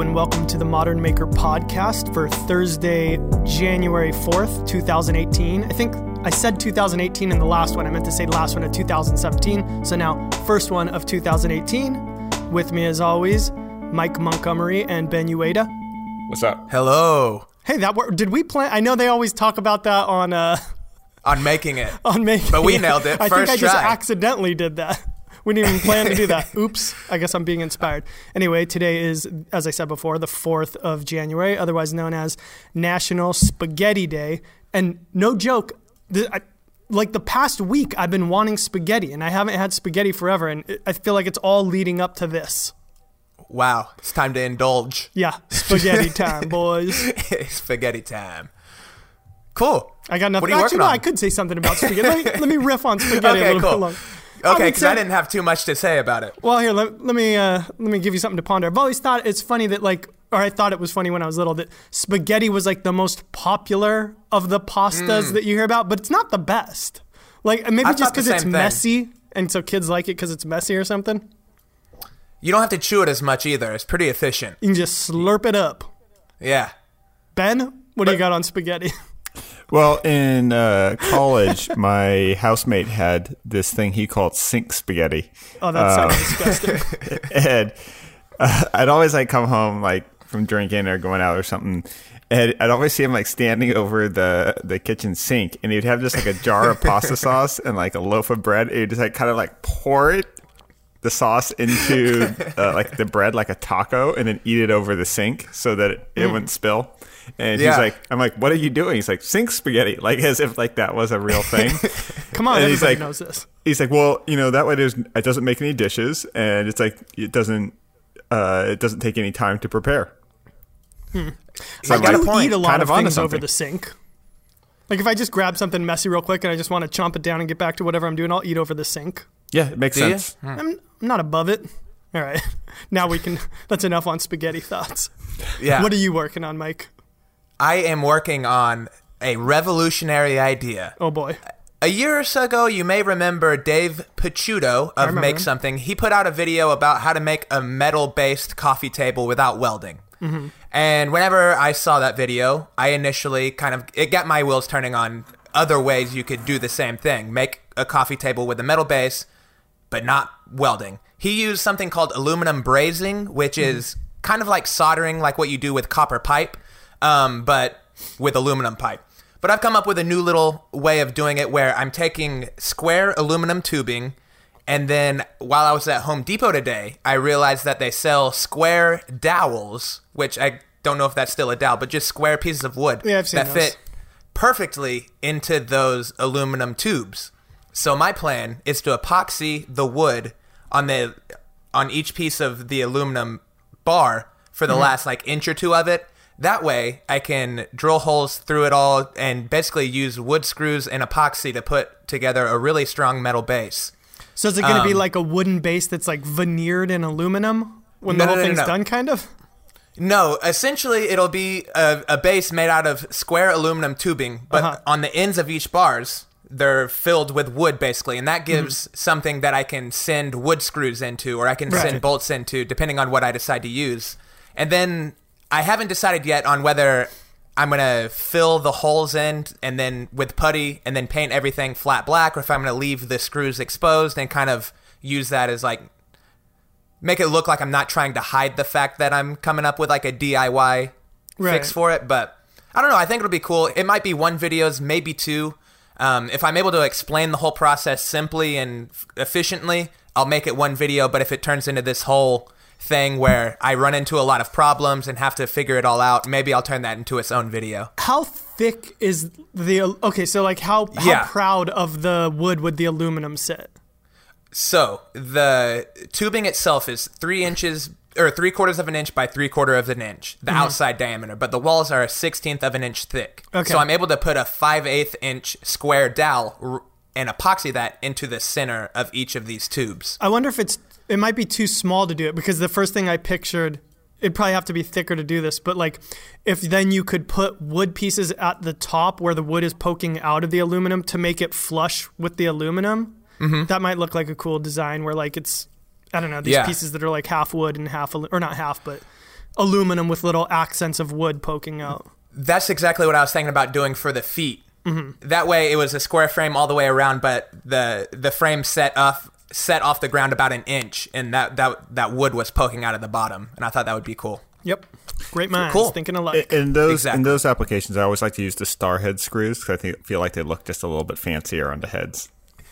and welcome to the Modern Maker podcast for Thursday, January 4th, 2018. I think I said 2018 in the last one. I meant to say the last one of 2017. So now, first one of 2018. With me, as always, Mike Montgomery and Ben Ueda. What's up? Hello. Hey, that wor- did we plan? I know they always talk about that on uh, On making it. on making. But we nailed it I think first I just accidentally did that. We didn't even plan to do that. Oops. I guess I'm being inspired. Anyway, today is, as I said before, the 4th of January, otherwise known as National Spaghetti Day. And no joke, the, I, like the past week, I've been wanting spaghetti, and I haven't had spaghetti forever. And it, I feel like it's all leading up to this. Wow. It's time to indulge. Yeah, spaghetti time, boys. Spaghetti time. Cool. I got nothing. What are you Actually, working no, on? I could say something about spaghetti. let, me, let me riff on spaghetti a little cool. bit longer. Okay, because I say- didn't have too much to say about it. Well, here let, let me uh, let me give you something to ponder. I've always thought it's funny that like, or I thought it was funny when I was little that spaghetti was like the most popular of the pastas that you hear about, but it's not the best. Like maybe I just because it's thing. messy, and so kids like it because it's messy or something. You don't have to chew it as much either. It's pretty efficient. You can just slurp it up. Yeah. Ben, what do you got on spaghetti? Well, in uh, college, my housemate had this thing he called sink spaghetti, Oh, that sounds disgusting. and uh, I'd always like come home like from drinking or going out or something. And I'd always see him like standing over the, the kitchen sink, and he'd have just like a jar of pasta sauce and like a loaf of bread. And he'd just like kind of like pour it, the sauce into uh, like the bread like a taco, and then eat it over the sink so that it, it wouldn't spill. And Yeah. he's like, I'm like, what are you doing? He's like, sink spaghetti, like as if like that was a real thing. Come on, And he's like- knows this. he's like, well, you know, that way there's it doesn't make any dishes, and it's like it doesn't uh, it doesn't take any time to prepare. So I got like, point. eat a lot kind of of things over the sink. Like if I just grab something messy real quick and I just want to chomp it down and get back to whatever I'm doing, I'll eat over the sink. Yeah, it makes Do sense. I'm, I'm not above it. All right. Now we can. That's enough on spaghetti thoughts. Yeah. What are you working on, Mike? I am working on a revolutionary idea. Oh boy. A year or so ago, you may remember Dave Picciuto of remember Make. Something. He put out a video about how to make a metal based coffee table without welding. Mm-hmm. And whenever I saw that video, I initially kind of, it got my wheels turning on other ways you could do the same thing. Make a coffee table with a metal base, but not welding. He used something called aluminum brazing, which is kind of like soldering, like what you do with copper pipe, um, but with aluminum pipe. But I've come up with a new little way of doing it where I'm taking square aluminum tubing, and then while I was at Home Depot today, I realized that they sell square dowels, which I don't know if that's still a dowel, but just square pieces of wood Yeah, that those. fit perfectly into those aluminum tubes. So my plan is to epoxy the wood on the on each piece of the aluminum bar for Mm-hmm. the last like inch or two of it. That way I can drill holes through it all and basically use wood screws and epoxy to put together a really strong metal base. So is it going to be Um, like a wooden base that's like veneered in aluminum when the whole no, no, thing's no. done, kind of? No, essentially it'll be a, a base made out of square aluminum tubing, but Uh-huh. on the ends of each bars, they're filled with wood basically, and that gives something that I can send wood screws into or I can Mm-hmm. Right. send bolts into depending on what I decide to use. And then I haven't decided yet on whether I'm going to fill the holes in and then with putty and then paint everything flat black or if I'm going to leave the screws exposed and kind of use that as like make it look like I'm not trying to hide the fact that I'm coming up with like a DIY Right. fix for it. But I don't know. I think it'll be cool. It might be one videos, maybe two. Um, if I'm able to explain the whole process simply and f- efficiently, I'll make it one video. But if it turns into this whole thing where I run into a lot of problems and have to figure it all out, maybe I'll turn that into its own video. How thick is the okay? So like how how Yeah. proud of the wood would the aluminum sit? So the tubing itself is three inches or three quarters of an inch by three quarter of an inch, the outside diameter, but the walls are a sixteenth of an inch thick. Okay. So I'm able to put a five eighth inch square dowel r- and epoxy that into the center of each of these tubes. I wonder if it's it might be too small to do it because the first thing I pictured it'd probably have to be thicker to do this, but like if then you could put wood pieces at the top where the wood is poking out of the aluminum to make it flush with the aluminum, Mm-hmm. that might look like a cool design where like it's I don't know these Yeah. pieces that are like half wood and half or not half but aluminum with little accents of wood poking out. That's exactly what I was thinking about doing for the feet. Mm-hmm. That way, it was a square frame all the way around, but the the frame set off set off the ground about an inch, and that that that wood was poking out of the bottom, and I thought that would be cool. Yep. Great minds Cool. thinking alike. In those Exactly. in those applications, I always like to use the star head screws because I think feel like they look just a little bit fancier on the heads.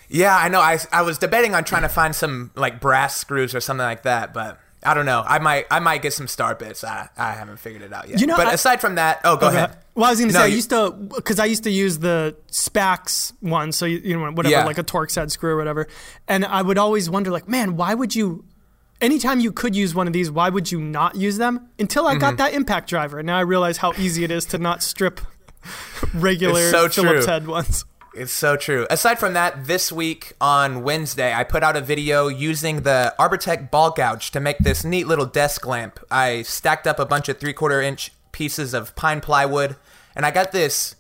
Yeah, I know. I, I was debating on trying to find some like brass screws or something like that, but I don't know. I might I might get some star bits. I, I haven't figured it out yet. You know, but I- aside from that, oh, go Okay. ahead. Well, I was going to No, say, I used to, because I used to use the Spax one, so you, you know, whatever, Yeah. like a Torx head screw or whatever. And I would always wonder, like, man, why would you, anytime you could use one of these, why would you not use them? Until I Mm-hmm. got that impact driver. And now I realize how easy it is to not strip regular so Phillips true. head ones. It's so true. Aside from that, this week on Wednesday, I put out a video using the Arbortech ball gouge to make this neat little desk lamp. I stacked up a bunch of three quarter inch pieces of pine plywood, and I got this.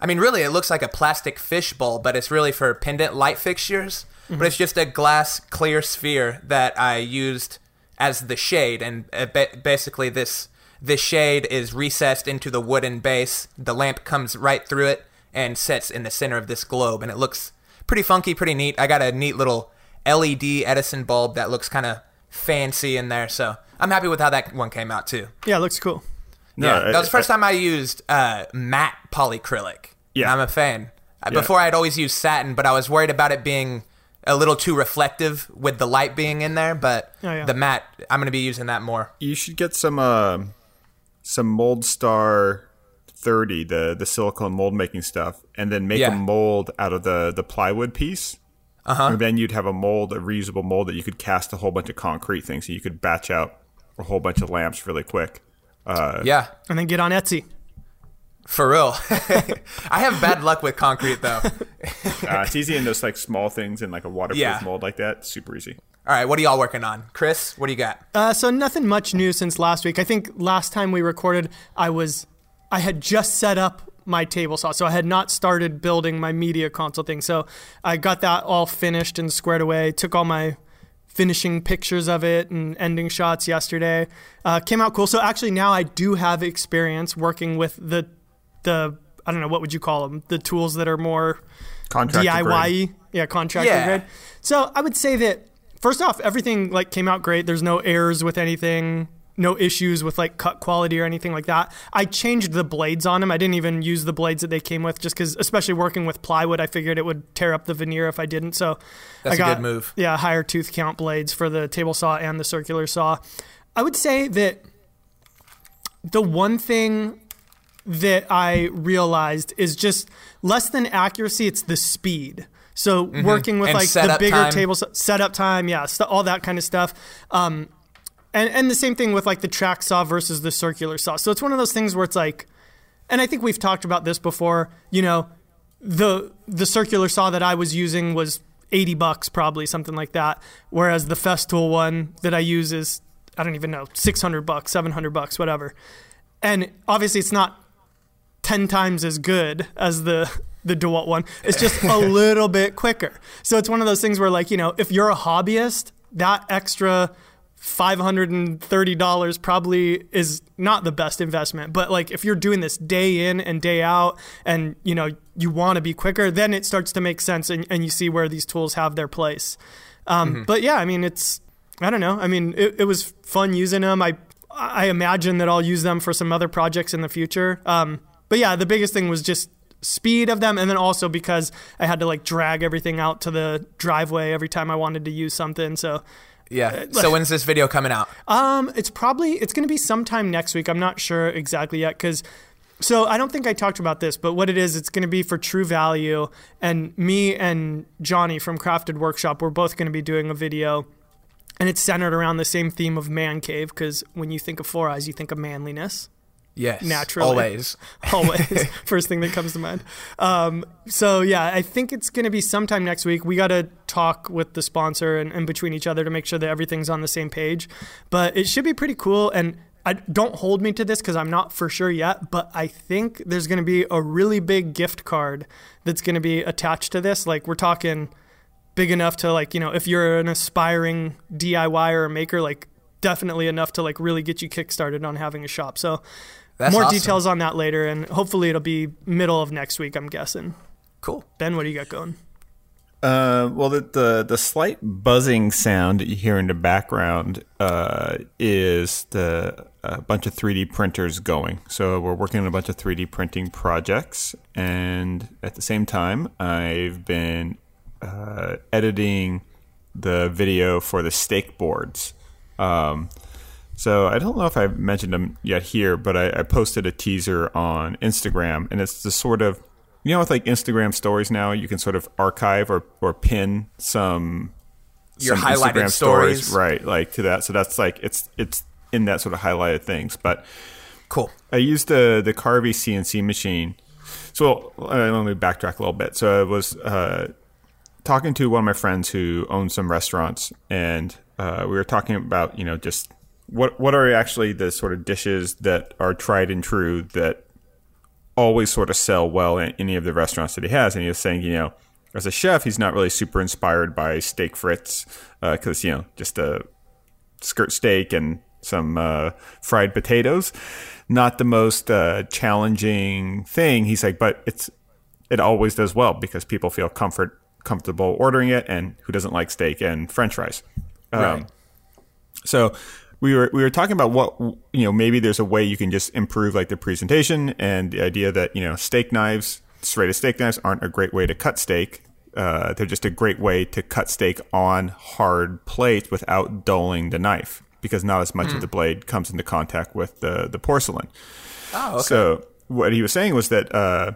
I mean, really, it looks like a plastic fish bowl, but it's really for pendant light fixtures. But it's just a glass clear sphere that I used as the shade, and uh, basically this this shade is recessed into the wooden base. The lamp comes right through it and sits in the center of this globe, and it looks pretty funky, pretty neat. I got a neat little LED Edison bulb that looks kind of fancy in there, so I'm happy with how that one came out too. Yeah, it looks cool. No, yeah, I- that was the first I- time I used uh, matte polyacrylic. Yeah. and I'm a fan. Yeah. Before I'd always used satin, but I was worried about it being a little too reflective with the light being in there. But Oh, yeah. the matte, I'm going to be using that more. You should get some uh, some Mold Star 30, the the silicone mold making stuff, and then make Yeah. a mold out of the the plywood piece. Uh-huh. And then you'd have a mold, a reusable mold that you could cast a whole bunch of concrete things, so you could batch out a whole bunch of lamps really quick. Yeah, And then get on Etsy. for real. I have bad luck with concrete though. Uh, it's easy in those like small things in like a waterproof Yeah. mold like that. Super easy. All right, what are y'all working on, Chris? What do you got? Uh, so nothing much new since last week. I think last time we recorded, I was, I had just set up my table saw, so I had not started building my media console thing. So I got that all finished and squared away. Took all my finishing pictures of it and ending shots yesterday. Uh, came out cool. So actually now I do have experience working with the, the I don't know what would you call them, the tools that are more Contractor DIY, grade. yeah, contractor Yeah. grade. So I would say that first off, everything like came out great. There's no errors with anything, no issues with like cut quality or anything like that. I changed the blades on them. I didn't even use the blades that they came with, just because, especially working with plywood, I figured it would tear up the veneer if I didn't. So That's I a got, good move. Yeah, higher tooth count blades for the table saw and the circular saw. I would say that the one thing that I realized is just less than accuracy, it's the speed. So working with Mm-hmm. And like the bigger time. tables, setup time, yeah, st- all that kind of stuff. Um, and and the same thing with like the track saw versus the circular saw. So it's one of those things where it's like, and I think we've talked about this before. You know, the the circular saw that I was using was 80 bucks probably something like that whereas the Festool one that I use is I don't even know 600 bucks 700 bucks whatever and obviously it's not 10 times as good as the the DeWalt one it's just a little bit quicker so it's one of those things where like you know if you're a hobbyist that extra $530 probably is not the best investment but like if you're doing this day in and day out and you know you want to be quicker then it starts to make sense and, and you see where these tools have their place. Um, but yeah i mean it's i don't know. I mean it, it was fun using them i i imagine that i'll use them for some other projects in the future. Um, but yeah the biggest thing was just speed of them and then also because i had to like drag everything out to the driveway every time i wanted to use something. So Yeah. So when's this video coming out? um, it's probably it's going to be sometime next week. I'm not sure exactly yet because. So I don't think I talked about this, but what it is, it's going to be for True Value, and me and Johnny from Crafted Workshop, we're both going to be doing a video, and it's centered around the same theme of man cave because when you think of Four Eyes, you think of manliness Yes. naturally. Always. always first thing that comes to mind um, so yeah i think it's going to be sometime next week we got to talk with the sponsor and, and between each other to make sure that everything's on the same page but it should be pretty cool and I, don't hold me to this because i'm not for sure yet but i think there's going to be a really big gift card that's going to be attached to this like we're talking big enough to like you know if you're an aspiring diy or maker like definitely enough to like really get you kickstarted on having a shop. So That's more awesome. details on that later, and hopefully it'll be middle of next week. I'm guessing. Cool. Ben, what do you got going? Uh, well, the, the the slight buzzing sound that you hear in the background uh, is the a bunch of 3D printers going. So we're working on a bunch of 3D printing projects, and at the same time, I've been uh, editing the video for the steak boards. Um, so I don't know if I've mentioned them yet here, but I, I posted a teaser on Instagram, and it's the sort of you know with like Instagram stories now, you can sort of archive or, or pin some Your some highlighted Instagram stories. right? Like to that. So that's like it's it's in that sort of highlighted things. But Cool. I used the the Carvey CNC machine. So uh, let me backtrack a little bit. So I was uh, talking to one of my friends who owns some restaurants, and uh, we were talking about you know just what what are actually the sort of dishes that are tried and true that always sort of sell well in any of the restaurants that he has. And he was saying, you know, as a chef, he's not really super inspired by steak frites because you know just a skirt steak and some uh, fried potatoes. Not the most uh, challenging thing. He's like, but it's it always does well because people feel comfort comfortable ordering it, and who doesn't like steak and French fries? Um, Right. So we were we were talking about what you know maybe there's a way you can just improve like the presentation and the idea that you know steak knives serrated steak knives aren't a great way to cut steak. Uh, they're just a great way to cut steak on hard plates without dulling the knife because not as much of the blade comes into contact with the the porcelain. Oh, okay. So what he was saying was that uh,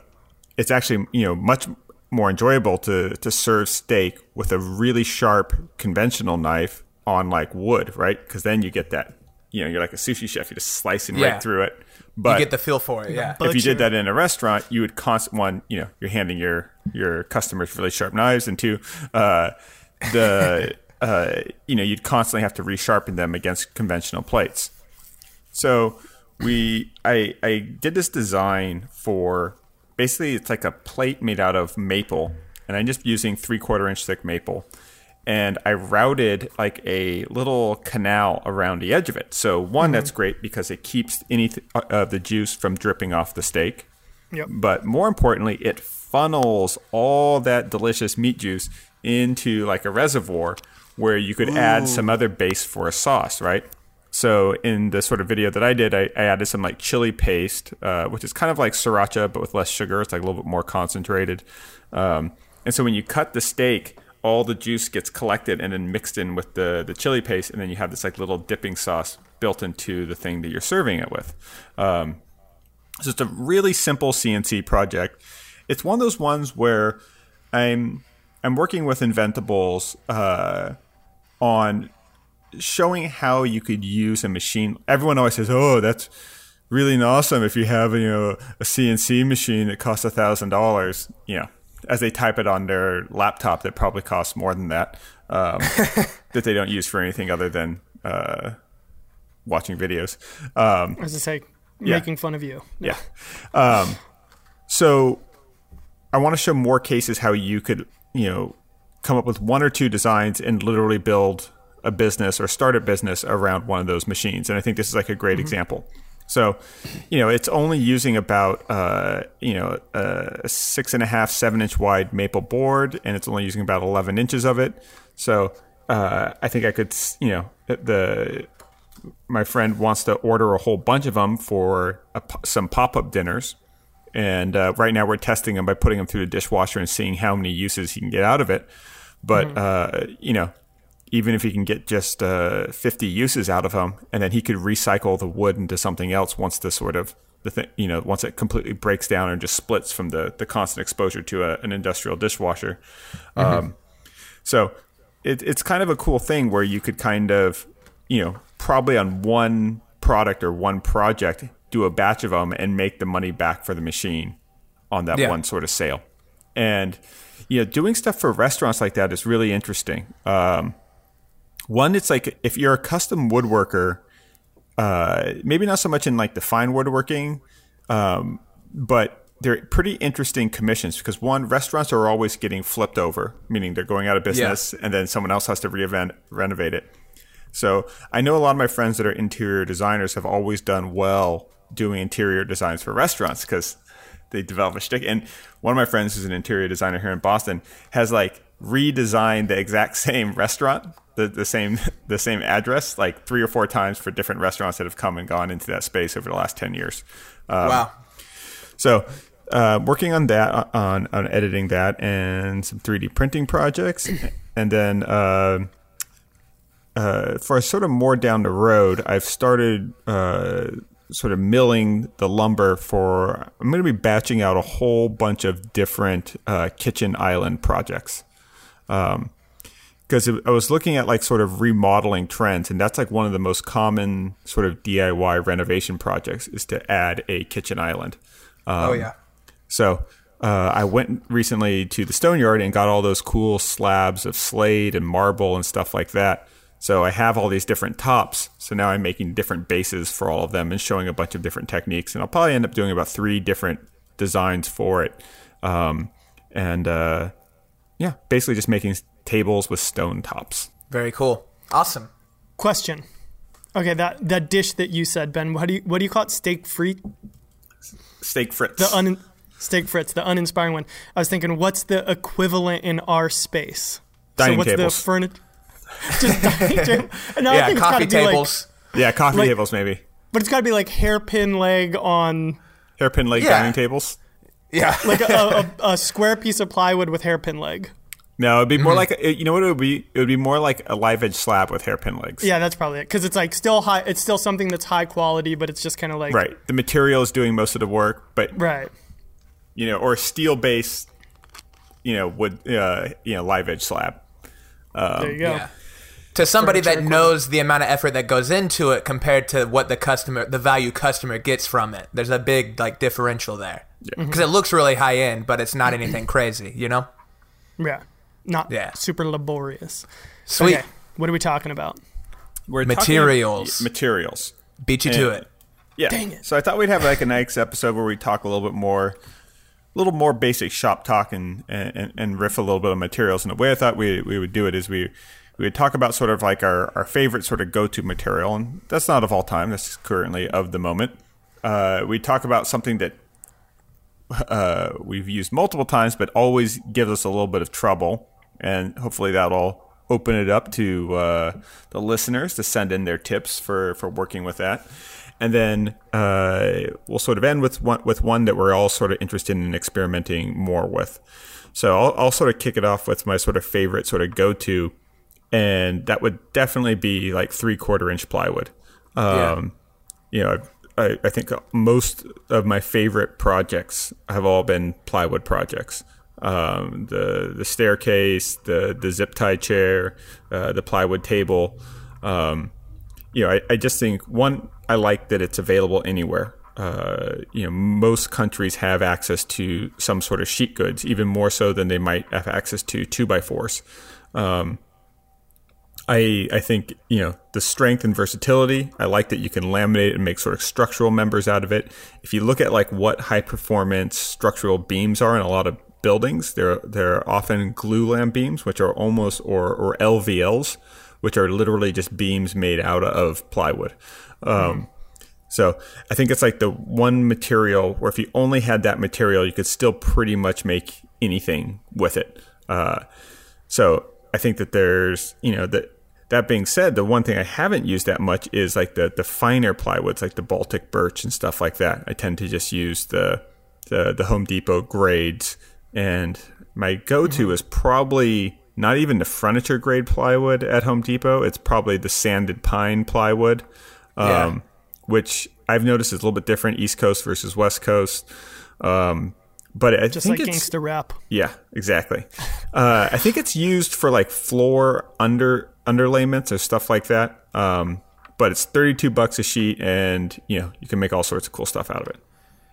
it's actually you know much more enjoyable to to serve steak with a really sharp conventional knife on like wood, right? Because then you get that you know you're like a sushi chef, you're just slicing Yeah. right through it. But you get the feel for it. Yeah. If you did that in a restaurant, you would constant one, you know, you're handing your your customers really sharp knives, and two, uh, the uh, you know, you'd constantly have to resharpen them against conventional plates. So we, I, I did this design for basically it's like a plate made out of maple, and I'm just using three quarter inch thick maple. And I routed like a little canal around the edge of it. So one, that's great because it keeps any th- of the juice from dripping off the steak. Yep. But more importantly, it funnels all that delicious meat juice into like a reservoir where you could add some other base for a sauce, right? So in the sort of video that I did, I, I added some like chili paste, uh, which is kind of like sriracha but with less sugar. It's like a little bit more concentrated. Um, and so when you cut the steak, all the juice gets collected and then mixed in with the the chili paste, and then you have this like little dipping sauce built into the thing that you're serving it with. Um, so it's a really simple CNC project. It's one of those ones where I'm I'm working with Inventables uh, on showing how you could use a machine. Everyone always says, "Oh, that's really awesome if you have you know a CNC machine that costs a thousand dollars." You know, as they type it on their laptop, that probably costs more than that. Um, that they don't use for anything other than uh, watching videos. Um, As I say, Yeah. making fun of you. yeah. Um, so I want to show more cases how you could, you know, come up with one or two designs and literally build a business or start a business around one of those machines. And I think this is like a great example. So, you know, it's only using about, uh, you know, a six and a half, seven inch wide maple board, and it's only using about 11 inches of it. So, uh, I think I could, you know, the my friend wants to order a whole bunch of them for a some pop-up dinners. And uh, right now we're testing them by putting them through the dishwasher and seeing how many uses he can get out of it. But uh, you know even if he can get just uh, 50 uses out of them and then he could recycle the wood into something else once the sort of the thing you know once it completely breaks down and just splits from the the constant exposure to a, an industrial dishwasher um, so it, it's kind of a cool thing where you could kind of, you know, probably on one product or one project, do a batch of them and make the money back for the machine on that Yeah. one sort of sale. And, you know, doing stuff for restaurants like that is really interesting. Um, one, it's like if you're a custom woodworker, uh, maybe not so much in like the fine woodworking, um, but they're pretty interesting commissions because one, restaurants are always getting flipped over, meaning they're going out of business and then someone else has to reinvent, renovate it. So I know a lot of my friends that are interior designers have always done well doing interior designs for restaurants because they develop a shtick. And one of my friends who's an interior designer here in Boston has like redesigned the exact same restaurant, the, the same the same address, like three or four times for different restaurants that have come and gone into that space over the last ten years. Um, wow. So uh, working on that, on on editing that, and some 3D printing projects, and then uh, uh, for a sort of more down the road, I've started uh, sort of milling the lumber for. I'm going to be batching out a whole bunch of different uh, kitchen island projects. Um, because I was looking at like sort of remodeling trends, and that's like one of the most common sort of DIY renovation projects is to add a kitchen island. oh yeah. So uh, I went recently to the stone yard and got all those cool slabs of slate and marble and stuff like that. So I have all these different tops. So now I'm making different bases for all of them and showing a bunch of different techniques. And I'll probably end up doing about three different designs for it. Um, and uh, yeah, basically just making tables with stone tops. Very cool. Awesome. Question. Okay, that that dish that you said, Ben. What do you what do you call it? Steak free? Steak frites. The un steak fritz, the uninspiring one. I was thinking, what's the equivalent in our space? Dining so what's tables. the furniture? Just dining table. No, I yeah, coffee gotta like- tables. yeah, coffee like- tables maybe. but it's got to be like hairpin leg on Hairpin leg Yeah. dining tables. Yeah. like a, a, a square piece of plywood with hairpin leg. No, it'd be more Mm-hmm. like a, you know what it would be. It would be more like a live edge slab with hairpin legs. Yeah, that's probably it. Because it's like still high. It's still something that's high quality, but it's just kind of like Right. The material is doing most of the work, but right. you know, or steel base, you know, would uh, you know, live edge slab. there you go. Yeah. To somebody that Furniture knows the amount of effort that goes into it compared to what the customer, the value customer gets from it, there's a big like differential there. Because it looks really high end, but it's not anything crazy, you know. Yeah, not Yeah. super laborious. Sweet. Okay, what are we talking about? We're talking- Materials. materials. Beat you to it. Yeah. Dang it. So I thought we'd have like a nice episode where we talk a little bit more, a little more basic shop talk and, and, and riff a little bit of materials. And the way I thought we, we would do it is we, we would talk about sort of like our, our favorite sort of go to material. And that's not of all time, that's currently of the moment. Uh, we talk about something that uh, we've used multiple times, but always gives us a little bit of trouble. And hopefully that'll open it up to uh, the listeners to send in their tips for, for working with that. And then uh, we'll sort of end with one, with one that we're all sort of interested in experimenting more with. So I'll, I'll sort of kick it off with my sort of favorite sort of go to, and that would definitely be like three quarter inch plywood. Um, you know, I, I think most of my favorite projects have all been plywood projects. Um, the the staircase, the the zip tie chair, uh, the plywood table. Um, you know, I, I just think one, I like that it's available anywhere. Uh, you know, most countries have access to some sort of sheet goods, even more so than they might have access to two by fours. Um, I I think you know the strength and versatility. I like that you can laminate and make sort of structural members out of it. If you look at like what high performance structural beams are in a lot of buildings, they're they're often glulam beams, which are almost or or LVLs, which are literally just beams made out of plywood. Um, So I think it's like the one material where if you only had that material, you could still pretty much make anything with it. Uh, so I think that there's, you know, that that being said, the one thing I haven't used that much is like the the finer plywoods, like the Baltic birch and stuff like that. I tend to just use the the, the Home Depot grades, and my go to is probably not even the furniture grade plywood at Home Depot. It's probably the sanded pine plywood, um, Yeah. which I've noticed is a little bit different East Coast versus West Coast. Um, but I Just think like it's gangster rap. yeah, exactly. Uh, I think it's used for like floor under underlayments or stuff like that. Um, but it's thirty two bucks a sheet, and you know you can make all sorts of cool stuff out of it.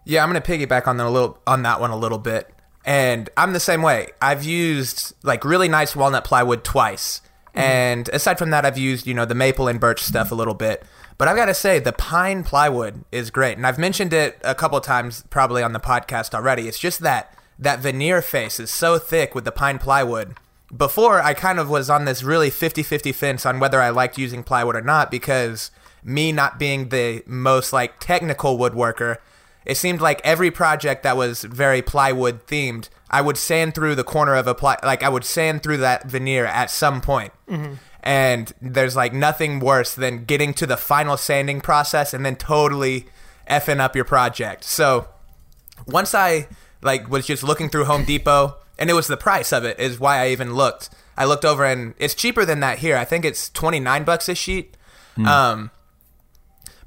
Yeah, I'm gonna piggyback on that a little on that one a little bit. And I'm the same way. I've used like really nice walnut plywood twice. And aside from that, I've used, you know, the maple and birch stuff a little bit. But I've got to say, the pine plywood is great. And I've mentioned it a couple times probably on the podcast already. It's just that that veneer face is so thick with the pine plywood. Before I kind of was on this really 50-50 fence on whether I liked using plywood or not because me not being the most like technical woodworker, it seemed like every project that was very plywood themed, I would sand through the corner of a ply like I would sand through that veneer at some point. Mm-hmm. And there's like nothing worse than getting to the final sanding process and then totally effing up your project. So once I like was just looking through Home Depot, and it was the price of it is why I even looked. I looked over and it's cheaper than that here. I think it's twenty nine bucks a sheet. Um,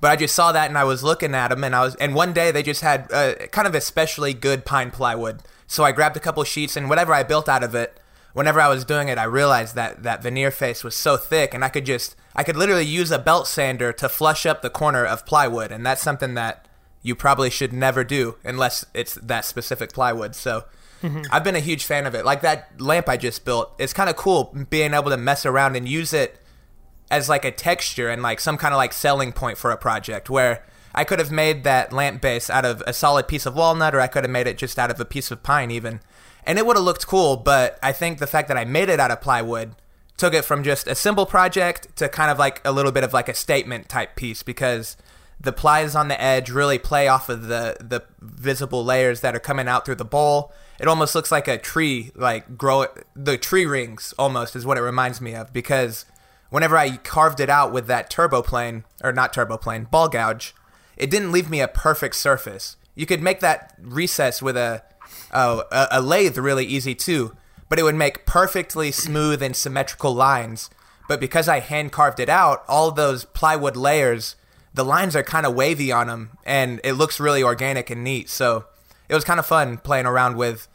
but I just saw that and I was looking at them and I was and one day they just had uh, kind of especially good pine plywood. So I grabbed a couple sheets and whatever I built out of it. Whenever I was doing it, I realized that that veneer face was so thick and I could just I could literally use a belt sander to flush up the corner of plywood and that's something that you probably should never do unless it's that specific plywood. So Mm-hmm. I've been a huge fan of it. Like that lamp I just built, it's kind of cool being able to mess around and use it as like a texture and like some kind of like selling point for a project where I could have made that lamp base out of a solid piece of walnut or I could have made it just out of a piece of pine even. And it would have looked cool, but I think the fact that I made it out of plywood took it from just a simple project to kind of like a little bit of like a statement type piece because the plies on the edge really play off of the the visible layers that are coming out through the bowl. It almost looks like a tree, like grow the tree rings almost is what it reminds me of because whenever I carved it out with that turbo plane or not turbo plane ball gouge, it didn't leave me a perfect surface. You could make that recess with a oh, a, a lathe really easy too, but it would make perfectly smooth and symmetrical lines. But because I hand carved it out, all those plywood layers, the lines are kind of wavy on them, and it looks really organic and neat. So it was kind of fun playing around with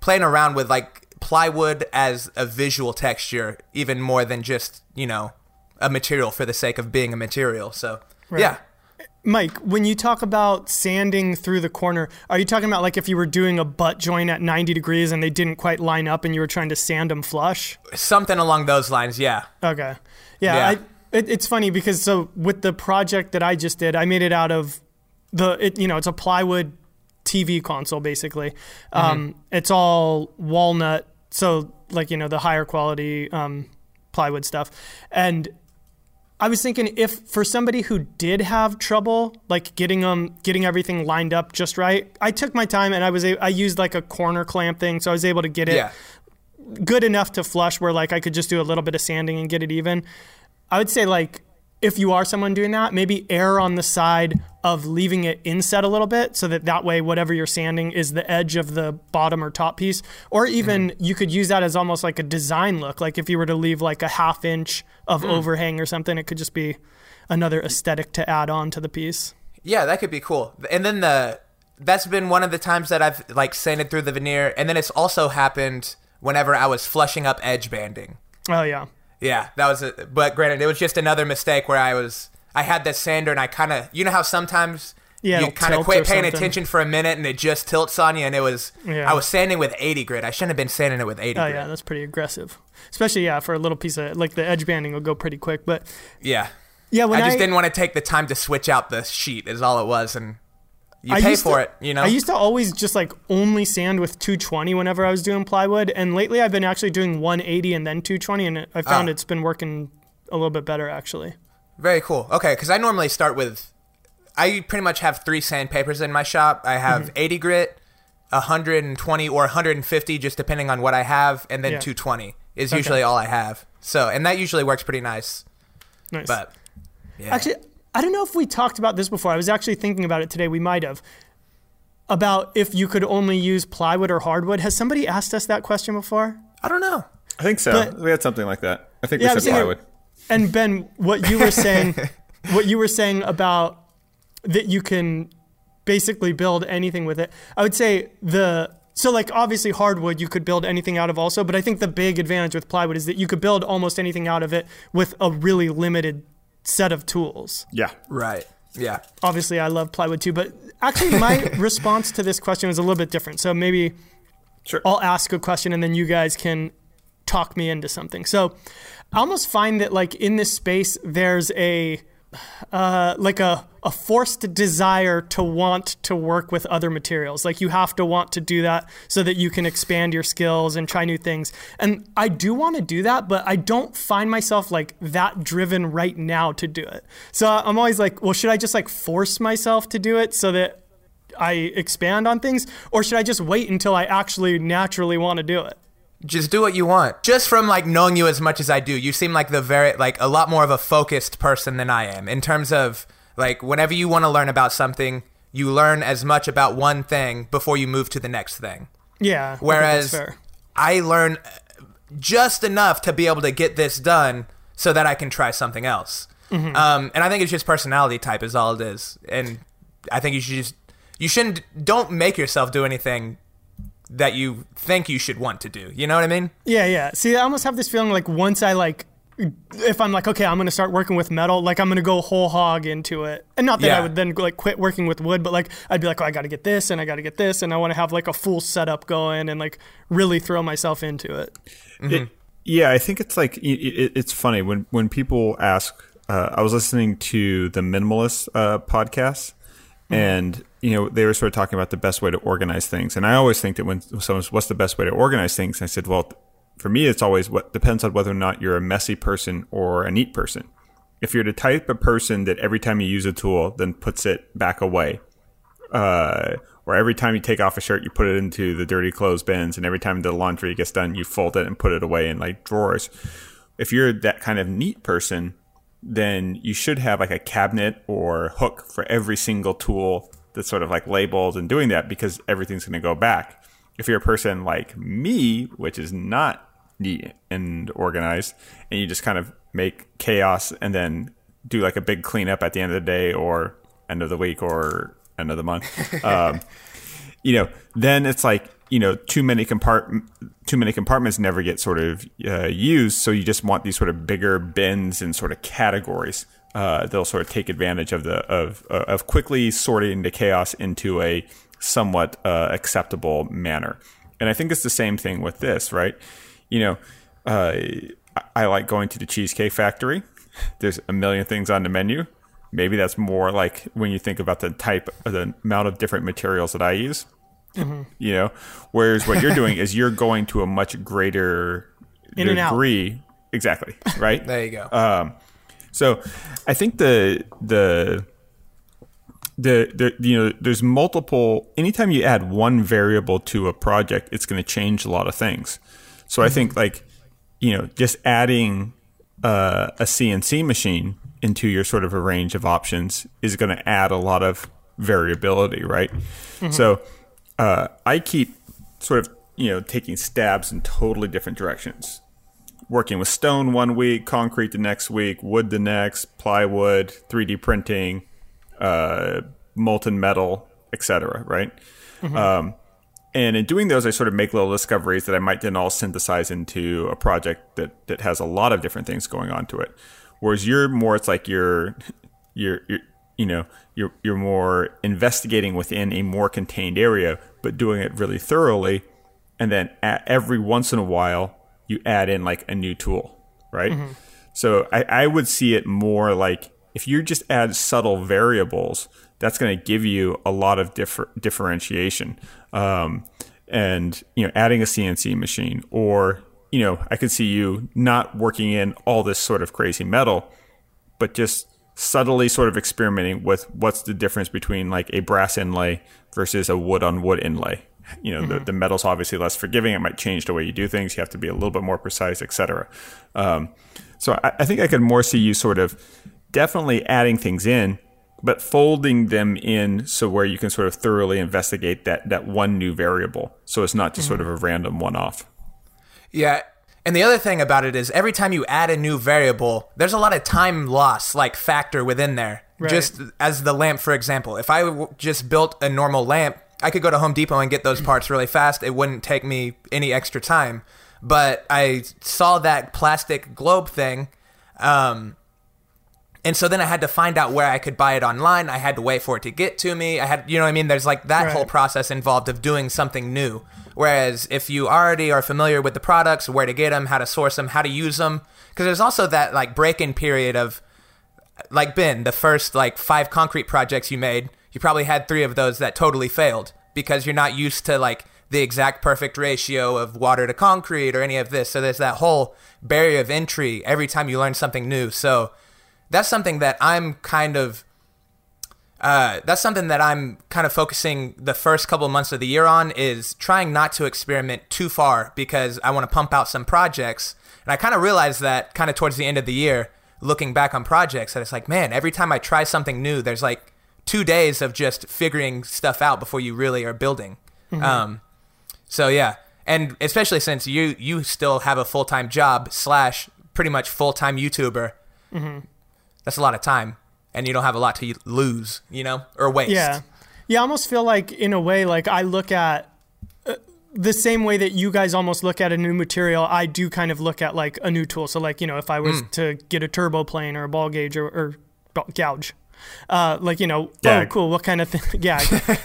playing around with like plywood as a visual texture, even more than just you know a material for the sake of being a material. So yeah. Mike, when you talk about sanding through the corner, are you talking about like if you were doing a butt joint at 90 degrees and they didn't quite line up and you were trying to sand them flush? Something along those lines, yeah. Okay. Yeah. Yeah. I, it, it's funny because so with the project that I just did, I made it out of the, it, you know, it's a plywood TV console basically. Um, it's all walnut. So like, you know, the higher quality um, plywood stuff. And I was thinking if for somebody who did have trouble like getting them getting everything lined up just right, I took my time and I was a, I used like a corner clamp thing, so I was able to get it Yeah. good enough to flush where like I could just do a little bit of sanding and get it even. I would say like if you are someone doing that, maybe err on the side of leaving it inset a little bit so that that way whatever you're sanding is the edge of the bottom or top piece. Or mm-hmm. even you could use that as almost like a design look. Like if you were to leave like a half inch of mm. overhang or something, it could just be another aesthetic to add on to the piece. Yeah, that could be cool. And then the that's been one of the times that I've like sanded through the veneer, and then it's also happened whenever I was flushing up edge banding. Oh yeah. Yeah, that was it. But granted, it was just another mistake where I was I had this sander and I kind of you know how sometimes Yeah, you kind of quit paying something. attention for a minute and it just tilts on you, and it was Yeah. I was sanding with 80 grit. I shouldn't have been sanding it with 80 Oh grit. yeah, that's pretty aggressive. Especially yeah, for a little piece of like the edge banding will go pretty quick. But Yeah. yeah, when I just didn't want to take the time to switch out the sheet. Is all it was, and you I pay for to- it. You know. I used to always just like only sand with 220 whenever I was doing plywood, and lately I've been actually doing 180 and then 220, and I found Ah. it's been working a little bit better actually. Very cool. Okay, because I normally start with, I pretty much have three sandpapers in my shop. I have Mm-hmm. 80 grit, 120 or 150, just depending on what I have, and then Yeah. 220 is Okay. usually all I have. So, and that usually works pretty nice. Nice. But yeah. Actually, I don't know if we talked about this before. I was actually thinking about it today. We might have. About if you could only use plywood or hardwood. Has somebody asked us that question before? I don't know. I think so. But- we had something like that. I think Yeah, we was said thinking- plywood. And Ben, what you were saying, what you were saying about that you can basically build anything with it. I would say the so like obviously hardwood you could build anything out of also, but I think the big advantage with plywood is that you could build almost anything out of it with a really limited set of tools. Yeah. Right. Yeah. Obviously, I love plywood too, but actually my response to this question was a little bit different. So maybe Sure. I'll ask a question and then you guys can talk me into something. So I almost find that like in this space, there's a uh, like a, a forced desire to want to work with other materials. Like you have to want to do that so that you can expand your skills and try new things. And I do want to do that, but I don't find myself like that driven right now to do it. So I'm always like, well, should I just like force myself to do it so that I expand on things? Or should I just wait until I actually naturally want to do it? Just do what you want. Just from like knowing you as much as I do, you seem like the very like a lot more of a focused person than I am in terms of like whenever you want to learn about something, you learn as much about one thing before you move to the next thing. Yeah. I Whereas fair. I learn just enough to be able to get this done so that I can try something else. Mm-hmm. Um, and I think it's just personality type is all it is. And I think you should just you shouldn't don't make yourself do anything that you think you should want to do. You know what I mean? Yeah, yeah. See, I almost have this feeling like once I like, if I'm like, okay, I'm gonna start working with metal, like I'm gonna go whole hog into it, and not that I would then like quit working with wood, but like I'd be like, oh, I got to get this and I got to get this, and I want to have like a full setup going and like really throw myself into it. It- yeah, I think it's like it, it, it's funny when when people ask. Uh, I was listening to the Minimalist uh, podcast, and you know they were sort of talking about the best way to organize things. And I always think that when someone's what's the best way to organize things, I said, well, for me, it's always what depends on whether or not you're a messy person or a neat person. If you're the type of person that every time you use a tool, then puts it back away, uh, or every time you take off a shirt, you put it into the dirty clothes bins, and every time the laundry gets done, you fold it and put it away in like drawers. If you're that kind of neat person, then you should have like a cabinet or hook for every single tool that's sort of like labeled and doing that because everything's going to go back. If you're a person like me, which is not neat and organized, and you just kind of make chaos and then do like a big cleanup at the end of the day or end of the week or end of the month, um, you know, then it's like you know too many compart too many compartments never get sort of uh, used. So you just want these sort of bigger bins and sort of categories. Uh, they'll sort of take advantage of the of uh, of quickly sorting the chaos into a somewhat uh, acceptable manner. And I think it's the same thing with this, right? You know, uh, I, I like going to the Cheesecake Factory. There's a million things on the menu. Maybe that's more like when you think about the type, the amount of different materials that I use. You know, whereas what you're doing is you're going to a much greater In and out. degree. Exactly. Right. There you go. Um, so I think the the the, the you know there's multiple anytime you add one variable to a project it's going to change a lot of things. So i think like you know just adding uh, a cnc machine into your sort of a range of options is going to add a lot of variability right? So uh, i keep sort of you know taking stabs in totally different directions working with stone one week, concrete the next week, wood the next, plywood, 3D printing, uh, molten metal, etc. Right? Um, and in doing those, I sort of make little discoveries that I might then all synthesize into a project that that has a lot of different things going on to it. Whereas you're more, it's like you're you're, you're you know you're you're more investigating within a more contained area, but doing it really thoroughly, and then every once in a while you add in like a new tool, right? So I, I would see it more like if you just add subtle variables, that's going to give you a lot of differ- differentiation. Um, and you know, adding a CNC machine, or you know, I could see you not working in all this sort of crazy metal, but just subtly sort of experimenting with what's the difference between like a brass inlay versus a wood on wood inlay. You know, the, the metal's obviously less forgiving. It might change the way you do things. You have to be a little bit more precise, etc. Um, so I, I think I could more see you sort of definitely adding things in, but folding them in so where you can sort of thoroughly investigate that that one new variable. So it's not just sort of a random one off. Yeah. And the other thing about it is every time you add a new variable, there's a lot of time loss like factor within there. Right. Just as the lamp, for example, if I w- just built a normal lamp, I could go to Home Depot and get those parts really fast. It wouldn't take me any extra time. But I saw that plastic globe thing. Um, and so then I had to find out where I could buy it online. I had to wait for it to get to me. I had, you know what I mean? There's like that Right. whole process involved of doing something new. Whereas if you already are familiar with the products, where to get them, how to source them, how to use them, because there's also that like break in period of like Ben, the first like five concrete projects you made, you probably had three of those that totally failed because you're not used to like the exact perfect ratio of water to concrete or any of this. So there's that whole barrier of entry every time you learn something new. So that's something that I'm kind of uh, that's something that I'm kind of focusing the first couple of months of the year on is trying not to experiment too far because I want to pump out some projects. And I kind of realized that kind of towards the end of the year, looking back on projects, that it's like, man, every time I try something new, there's like two days of just figuring stuff out before you really are building. Um, so yeah, and especially since you you still have a full time job slash pretty much full time YouTuber, that's a lot of time, and you don't have a lot to lose, you know, or waste. Yeah. Yeah, I almost feel like in a way like I look at uh, the same way that you guys almost look at a new material, I do kind of look at like a new tool. So like, you know, if I was to get a turbo plane or a ball gauge or, or gouge, uh, like, you know, Gag. oh, cool. What kind of thing? Yeah,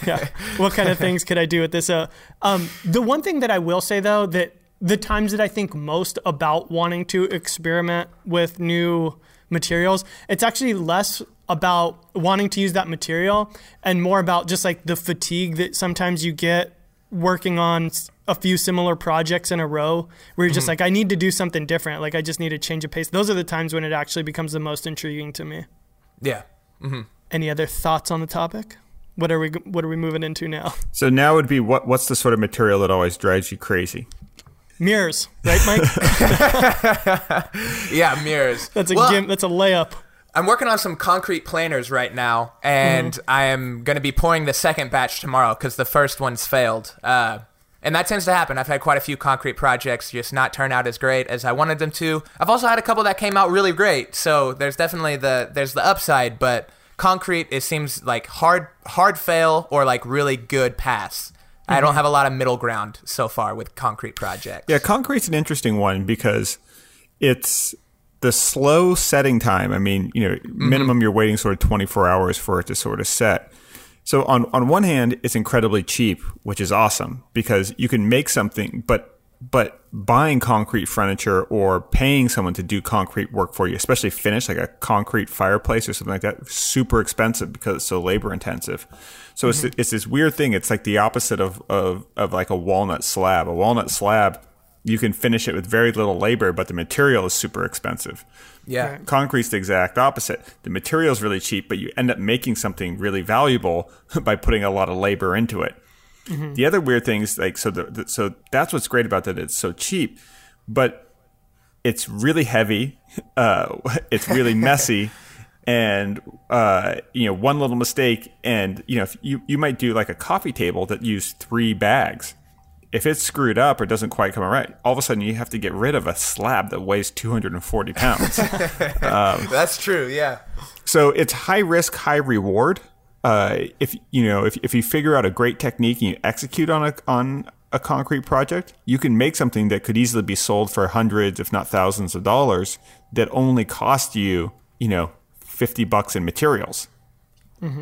yeah. What kind of things could I do with this? Uh, um, the one thing that I will say though, that the times that I think most about wanting to experiment with new materials, it's actually less about wanting to use that material and more about just like the fatigue that sometimes you get working on a few similar projects in a row where you're just like, I need to do something different. Like, I just need to change of pace. Those are the times when it actually becomes the most intriguing to me. yeah. Any other thoughts on the topic? What are we What are we moving into now? So now would be what? What's the sort of material that always drives you crazy? Mirrors, right, Mike? Yeah, mirrors. That's a Well, gim- That's a layup. I'm working on some concrete planers right now, and I am going to be pouring the second batch tomorrow because the first one's failed. Uh, and that tends to happen. I've had quite a few concrete projects just not turn out as great as I wanted them to. I've also had a couple that came out really great. So there's definitely the there's the upside, but concrete it seems like hard hard fail or like really good pass. I don't mm-hmm. have a lot of middle ground so far with concrete projects. Yeah, concrete's an interesting one because it's the slow setting time. I mean, you know, mm-hmm. minimum you're waiting sort of 24 hours for it to sort of set. So on on one hand, it's incredibly cheap, which is awesome because you can make something, but but buying concrete furniture or paying someone to do concrete work for you, especially finish like a concrete fireplace or something like that, super expensive because it's so labor intensive. So it's mm-hmm. it's this weird thing. It's like the opposite of, of of like a walnut slab. A walnut slab, you can finish it with very little labor, but the material is super expensive. Yeah. Concrete's the exact opposite. The material's really cheap, but you end up making something really valuable by putting a lot of labor into it. The other weird thing is like so, the, the, so that's what's great about that. It's so cheap, but it's really heavy. Uh, it's really messy, and uh, you know, one little mistake, and you know, if you you might do like a coffee table that used three bags. If it's screwed up or doesn't quite come right, all of a sudden you have to get rid of a slab that weighs 240 pounds. That's true. Yeah. So it's high risk, high reward. Uh, if you know, if if you figure out a great technique and you execute on a on a concrete project, you can make something that could easily be sold for hundreds, if not thousands, of dollars that only cost you, you know, fifty bucks in materials.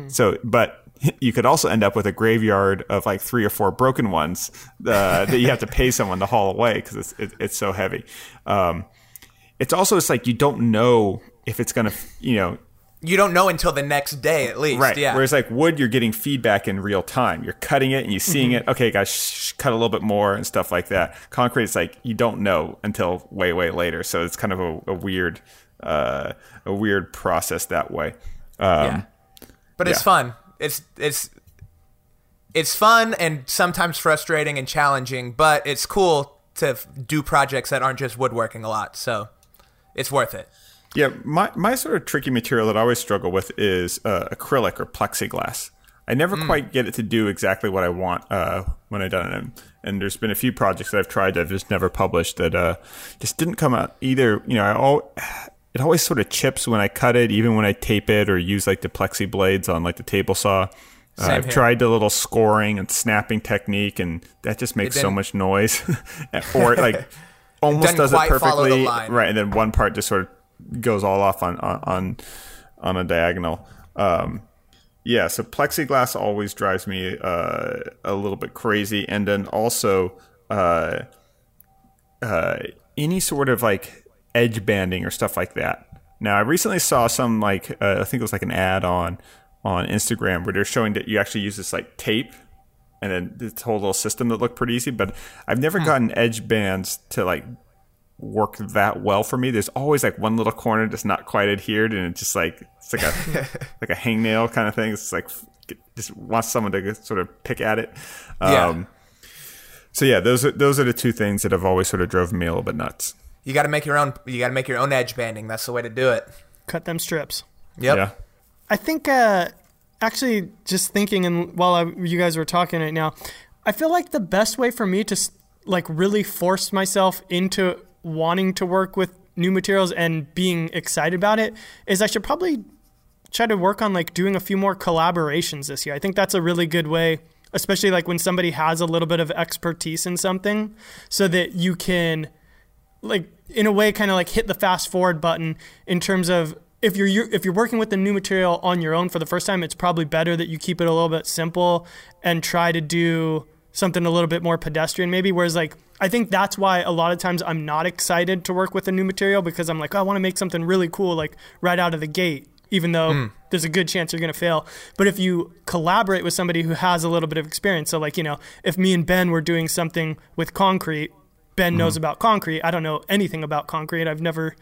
So, but you could also end up with a graveyard of like three or four broken ones uh, that you have to pay someone to haul away because it's it, it's so heavy. Um, it's also it's like you don't know if it's gonna, you know, You don't know until the next day, at least. Right. Yeah. Whereas like wood, you're getting feedback in real time. You're cutting it and you're seeing Mm-hmm. it. Okay, guys, sh- cut a little bit more and stuff like that. Concrete, it's like you don't know until way, way later. So it's kind of a, a weird, uh, a weird process that way. Um, yeah. But it's yeah. fun. It's it's it's fun and sometimes frustrating and challenging, but it's cool to do projects that aren't just woodworking a lot. So it's worth it. Yeah, my, my sort of tricky material that I always struggle with is uh, acrylic or plexiglass. I never quite get it to do exactly what I want uh, when I've done it. And, there's been a few projects that I've tried that I've just never published that uh, just didn't come out either. You know, I al- it always sort of chips when I cut it, even when I tape it or use like the plexi blades on like the table saw. Uh, I've here. tried the little scoring and snapping technique, and that just makes so much noise. or it, like almost doesn't does it perfectly, right? And then one part just sort of goes all off on on on, on a diagonal. Um, yeah, so plexiglass always drives me uh, a little bit crazy, and then also uh, uh, any sort of like edge banding or stuff like that. Now, I recently saw some like uh, I think it was like an ad on on Instagram where they're showing that you actually use this like tape and then this whole little system that looked pretty easy. But I've never gotten edge bands to like work that well for me. There's always like one little corner that's not quite adhered, and it's just like it's like a like a hangnail kind of thing. It's like just wants someone to sort of pick at it. Yeah. Um, so yeah, those are those are the two things that have always sort of drove me a little bit nuts. You got to make your own. You got to make your own edge banding. That's the way to do it. Cut them strips. Yep. Yeah. I think, uh, actually, just thinking, and while I, you guys were talking right now, I feel like the best way for me to like really force myself into wanting to work with new materials and being excited about it is I should probably try to work on like doing a few more collaborations this year. I think that's a really good way, especially like when somebody has a little bit of expertise in something, so that you can like in a way kind of like hit the fast forward button in terms of if you're if you're working with the new material on your own for the first time it's probably better that you keep it a little bit simple and try to do something a little bit more pedestrian maybe whereas like I think that's why a lot of times I'm not excited to work with a new material because I'm like oh, I want to make something really cool like right out of the gate even though hmm. there's a good chance you're going to fail. But if you collaborate with somebody who has a little bit of experience, so like, you know, if me and Ben were doing something with concrete, Ben knows about concrete. I don't know anything about concrete. I've never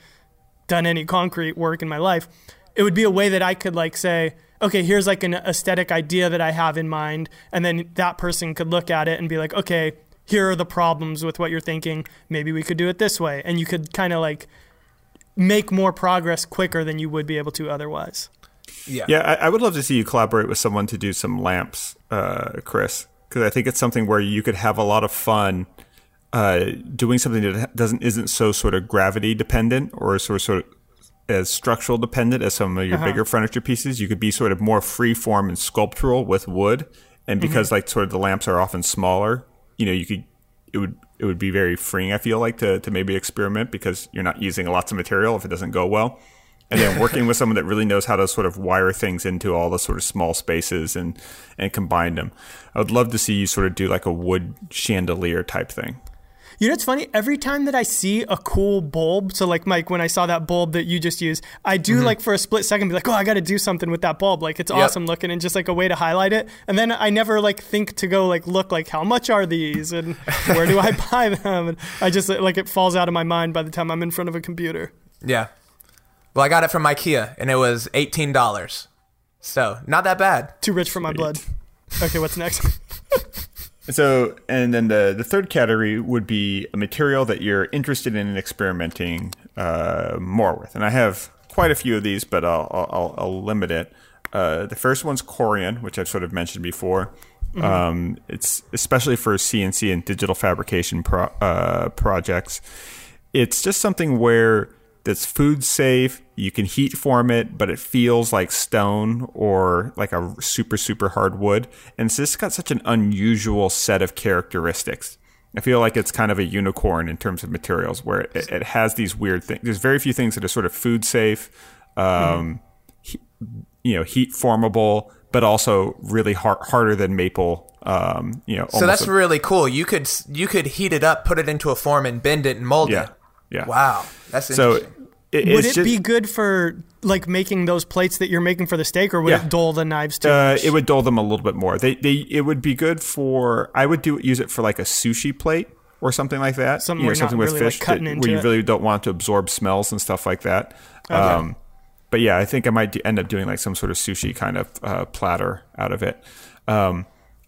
done any concrete work in my life. It would be a way that I could like say, okay, here's like an aesthetic idea that I have in mind, and then that person could look at it and be like, okay, here are the problems with what you're thinking. Maybe we could do it this way, and you could kind of like make more progress quicker than you would be able to otherwise. Yeah. Yeah, I, I would love to see you collaborate with someone to do some lamps, uh, Chris, because I think it's something where you could have a lot of fun uh, doing something that doesn't isn't so sort of gravity dependent or sort of, sort of as structural dependent as some of your bigger furniture pieces. You could be sort of more free form and sculptural with wood, and because like sort of the lamps are often smaller, you know, you could it would it would be very freeing. I feel like to to maybe experiment because you're not using lots of material if it doesn't go well and then working with someone that really knows how to sort of wire things into all the sort of small spaces and and combine them. I would love to see you sort of do like a wood chandelier type thing. You know, it's funny. Every time that I see a cool bulb, so like Mike, when I saw that bulb that you just used, I do mm-hmm. like for a split second be like, oh, I got to do something with that bulb. Like it's Yep. awesome looking and just like a way to highlight it. And then I never like think to go like look like how much are these and where do I buy them? And I just like it falls out of my mind by the time I'm in front of a computer. Yeah. Well, I got it from IKEA, and it was eighteen dollars. So not that bad. Too rich for my blood. Okay, what's next? So, and then the the third category would be a material that you're interested in experimenting uh, more with, and I have quite a few of these, but I'll I'll, I'll limit it. Uh, the first one's Corian, which I've sort of mentioned before. Um, it's especially for CNC and digital fabrication pro- uh, projects. It's just something where that's food safe. You can heat form it, but it feels like stone or like a super, super hard wood. And it's just got such an unusual set of characteristics. I feel like it's kind of a unicorn in terms of materials where it, it has these weird things. There's very few things that are sort of food safe, um, he- you know, heat formable, but also really hard, harder than maple. Um, you know, So that's a- really cool. You could you could heat it up, put it into a form, and bend it and mold yeah, it. yeah. Wow, that's So interesting. It, would it just- be good for like making those plates that you're making for the steak, or would Yeah. it dull the knives too? Uh, it would dull them a little bit more. They they it would be good for. I would do use it for like a sushi plate or something like that. Something you know, where you're not something with really, like, fish that- into where you it. really don't want to absorb smells and stuff like that. Um, but yeah, I think I might do, end up doing like some sort of sushi kind of uh, platter out of it. Um,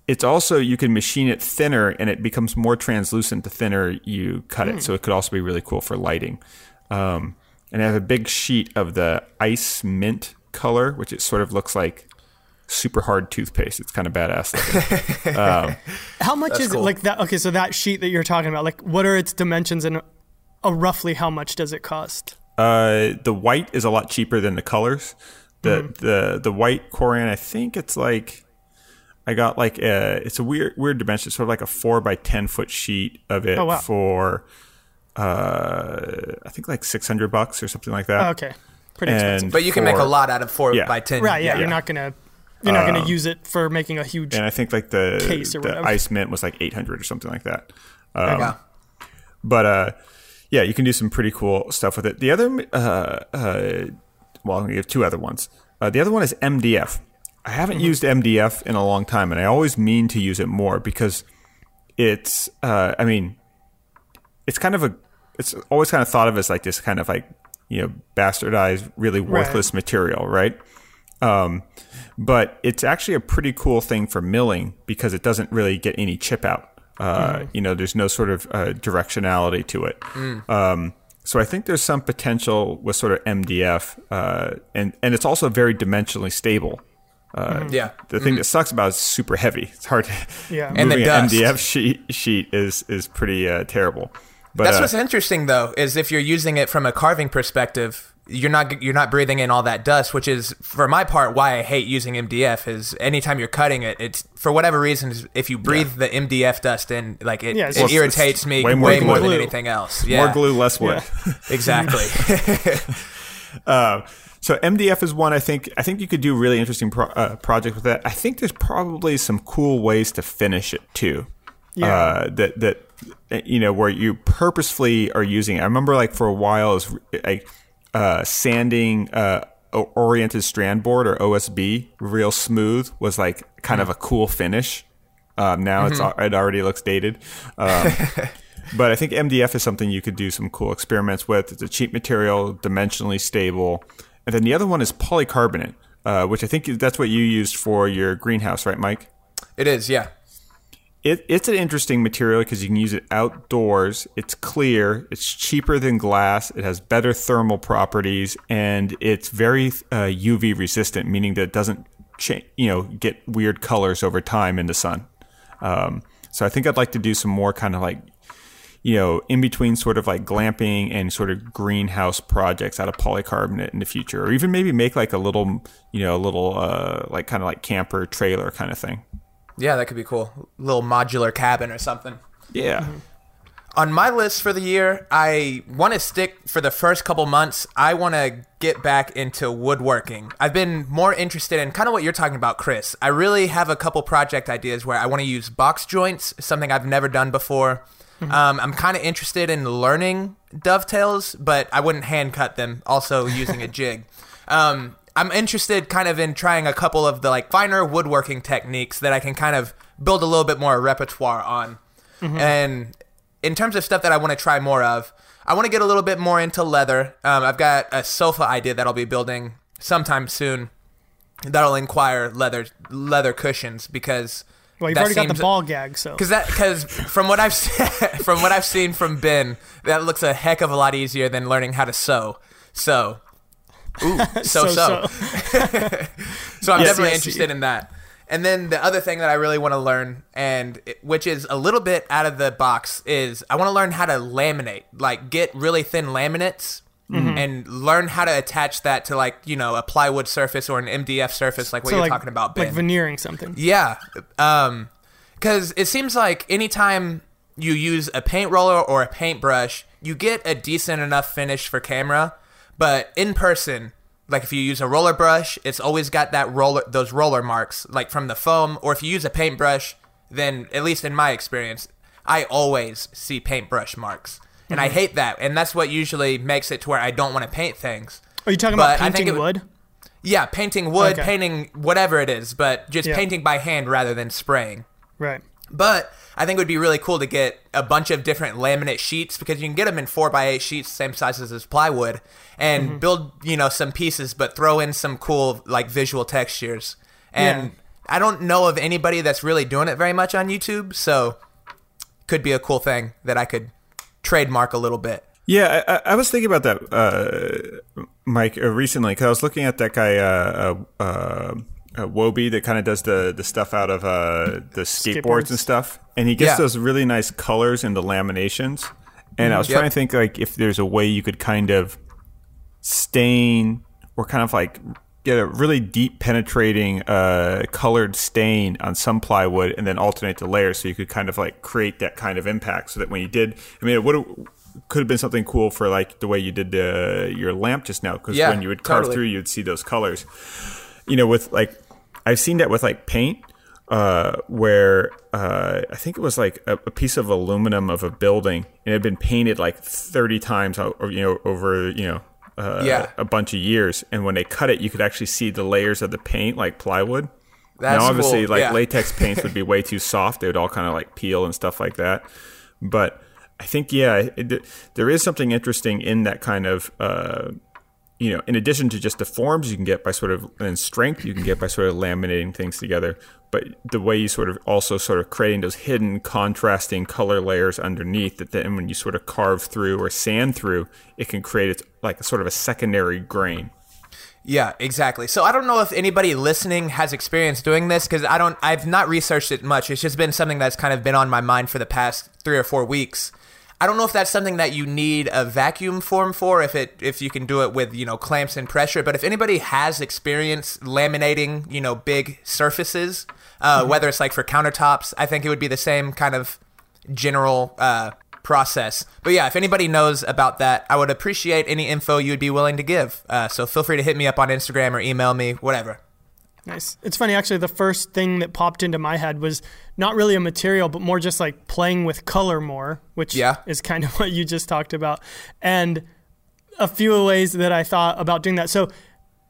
it's also you can machine it thinner and it becomes more translucent the thinner you cut Hmm. it. So it could also be really cool for lighting. Um, and I have a big sheet of the ice mint color, which it sort of looks like super hard toothpaste. It's kind of badass looking. How much That's is cool. it? Like that? Okay, so that sheet that you're talking about, like, what are its dimensions and uh, roughly how much does it cost? uh, the white is a lot cheaper than the colors. The Mm-hmm. the the white Corian, I think it's like I got like a it's a weird weird dimension, sort of like a four by ten foot sheet of it Oh, wow. for uh, I think like six hundred bucks or something like that. Oh, okay, pretty And expensive. But you can make a lot out of four Yeah. by ten. Right? Yeah, yeah. you're not gonna you're not gonna use it for making a huge. And I think like the Case or the whatever. ice mint was like eight hundred or something like that. There Um, go. but uh yeah, you can do some pretty cool stuff with it. The other, uh, uh, well, I'm gonna give two other ones. Uh, the other one is MDF. I haven't used MDF in a long time, and I always mean to use it more because it's. Uh, I mean, it's kind of a. It's always kind of thought of as like this kind of like you know bastardized, really worthless material, right? Um, but it's actually a pretty cool thing for milling because it doesn't really get any chip out. Uh, You know, there's no sort of uh, directionality to it. Um, so I think there's some potential with sort of MDF, uh, and and it's also very dimensionally stable. Uh, Yeah. The thing that sucks about it is super heavy. It's hard. To, Yeah. And the dust. MDF sheet sheet is is pretty uh, terrible. But That's uh, what's interesting though, is if you're using it from a carving perspective, you're not you're not breathing in all that dust, which is for my part why I hate using MDF. Is anytime you're cutting it, it's for whatever reason, if you breathe the MDF dust in, like it, Yeah, it just- irritates me way way more more, than anything else. Yeah, more glue, less wood. exactly. Uh, so MDF is one I think I think you could do really interesting pro- uh, project with that. I think there's probably some cool ways to finish it too. Yeah. Uh, that that you know where you purposefully are using. It. I remember like for a while is like uh, sanding uh, oriented strand board or OSB real smooth was like kind of a cool finish. Um, now it's it already looks dated. Um, but I think MDF is something you could do some cool experiments with. It's a cheap material, dimensionally stable. And then the other one is polycarbonate, uh, which I think that's what you used for your greenhouse, right, Mike? it is, yeah. It, it's an interesting material because you can use it outdoors. It's clear. It's cheaper than glass. It has better thermal properties, and it's very uh, UV resistant, meaning that it doesn't, cha- you know, get weird colors over time in the sun. Um, so I think I'd like to do some more kind of like, you know, in between sort of like glamping and sort of greenhouse projects out of polycarbonate in the future, or even maybe make like a little, you know, a little uh, like kind of like camper trailer kind of thing. Yeah, that could be cool. Little modular cabin or something. Yeah. On my list for the year, I want to stick for the first couple months. I want to get back into woodworking. I've been more interested in kind of what you're talking about, Chris. I really have a couple project ideas where I want to use box joints, something I've never done before. Um, I'm kind of interested in learning dovetails, but I wouldn't hand cut them. Also using a jig. Um, I'm interested kind of in trying a couple of the like finer woodworking techniques that I can kind of build a little bit more repertoire on. And in terms of stuff that I want to try more of, I want to get a little bit more into leather. Um, I've got a sofa idea that I'll be building sometime soon. That'll inquire leather leather cushions because Well, you've already got the ball gag, so because that because from what I've from what I've seen from Ben, that looks a heck of a lot easier than learning how to sew. So, ooh, so so. So I'm Yes, definitely yes. interested in that. And then the other thing that I really want to learn, and which is a little bit out of the box, is I want to learn how to laminate, like get really thin laminates. Mm-hmm. And learn how to attach that to like you know a plywood surface or an MDF surface like what so you're like, talking about, Ben. like veneering something. Yeah, um, because it seems like anytime you use a paint roller or a paintbrush, you get a decent enough finish for camera, but in person, like if you use a roller brush, it's always got that roller, those roller marks, like from the foam. Or if you use a paintbrush, then at least in my experience, I always see paintbrush marks, and I mm-hmm. hate that. And that's what usually makes it to where I don't want to paint things. Are you talking But about painting it would- wood? Yeah, painting wood, Okay. painting whatever it is, but just Yeah. painting by hand rather than spraying. Right. But I think it would be really cool to get a bunch of different laminate sheets because you can get them in four by eight sheets, same sizes as plywood, and Mm-hmm. build you know some pieces, but throw in some cool like visual textures. And Yeah. I don't know of anybody that's really doing it very much on YouTube, so could be a cool thing that I could trademark a little bit. Yeah, I, I- was thinking about that, uh, Mike, uh, recently because I was looking at that guy, uh, uh, uh, that kind of does the, the stuff out of uh, the skateboards, Skateboards. and stuff, and he gets Yeah. those really nice colors in the laminations. And I was Yep. trying to think like if there's a way you could kind of stain or kind of like get a really deep penetrating uh, colored stain on some plywood and then alternate the layers so you could kind of like create that kind of impact so that when you did i mean it would could have been something cool for like the way you did uh, your lamp just now because Yeah, when you would carve totally. through you'd see those colors you know with like i've seen that with like paint uh, where uh, I think it was like a, a, piece of aluminum of a building, and it had been painted like thirty times, you know, over you know, uh, yeah. a bunch of years. And when they cut it, you could actually see the layers of the paint, like plywood. That's now, obviously, cool. like yeah. latex paints would be way too soft; they would all kind of like peel and stuff like that. But I think, yeah, it, there is something interesting in that kind of uh, you know, in addition to just the forms you can get by sort of and strength you can get by sort of laminating things together, but the way you sort of also sort of creating those hidden contrasting color layers underneath that then when you sort of carve through or sand through, it can create its like a sort of a secondary grain. Yeah, exactly. So I don't know if anybody listening has experience doing this because I don't. I've not researched it much. It's just been something that's kind of been on my mind for the past three or four weeks. I don't know if that's something that you need a vacuum form for, if it if you can do it with you know clamps and pressure. But if anybody has experience laminating you know big surfaces, uh, Mm-hmm. whether it's like for countertops, I think it would be the same kind of general uh, process. But yeah, if anybody knows about that, I would appreciate any info you would be willing to give. Uh, so feel free to hit me up on Instagram or email me, whatever. Nice. It's funny, actually, the first thing that popped into my head was not really a material, but more just like playing with color more, which Yeah. is kind of what you just talked about. And a few ways that I thought about doing that. So,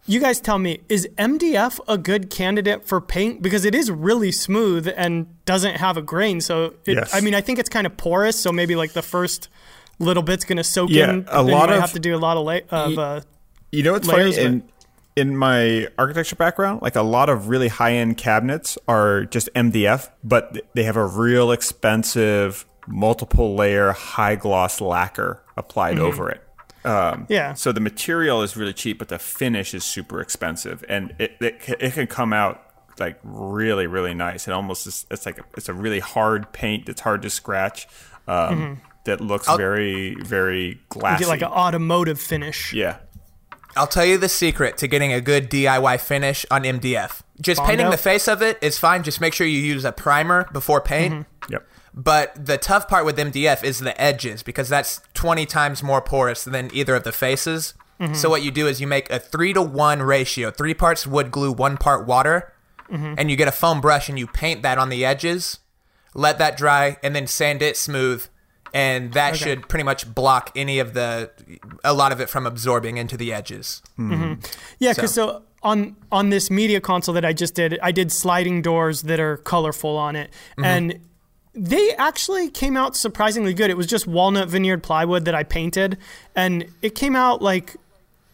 you guys tell me, is MDF a good candidate for paint? Because it is really smooth and doesn't have a grain. So, it, Yes. I mean, I think it's kind of porous. So, maybe like the first little bit's going to soak Yeah, in. a then you lot might of- have to do a lot of, la- of uh, You know what's layers, funny? In, in my architecture background, like a lot of really high end cabinets are just MDF, but they have a real expensive multiple layer high gloss lacquer applied over it. Um, Yeah. So the material is really cheap, but the finish is super expensive, and it it, it can come out like really really nice. It almost is, it's like a, it's a really hard paint that's hard to scratch. Um, That looks very very glassy. get like an automotive finish. yeah. I'll tell you the secret to getting a good DIY finish on MDF. Just painting the face of it is fine. Just make sure you use a primer before paint. Mm-hmm. Yep. But the tough part with MDF is the edges because that's 20 times more porous than either of the faces. Mm-hmm. So what you do is you make a 3 to 1 ratio, 3 parts wood glue, 1 part water, mm-hmm. and you get a foam brush and you paint that on the edges. Let that dry and then sand it smooth and that should pretty much block any of the a lot of it from absorbing into the edges. Mm-hmm. Yeah, because so. on on this media console that I just did, I did sliding doors that are colorful on it, mm-hmm. and they actually came out surprisingly good. It was just walnut veneered plywood that I painted, and it came out like.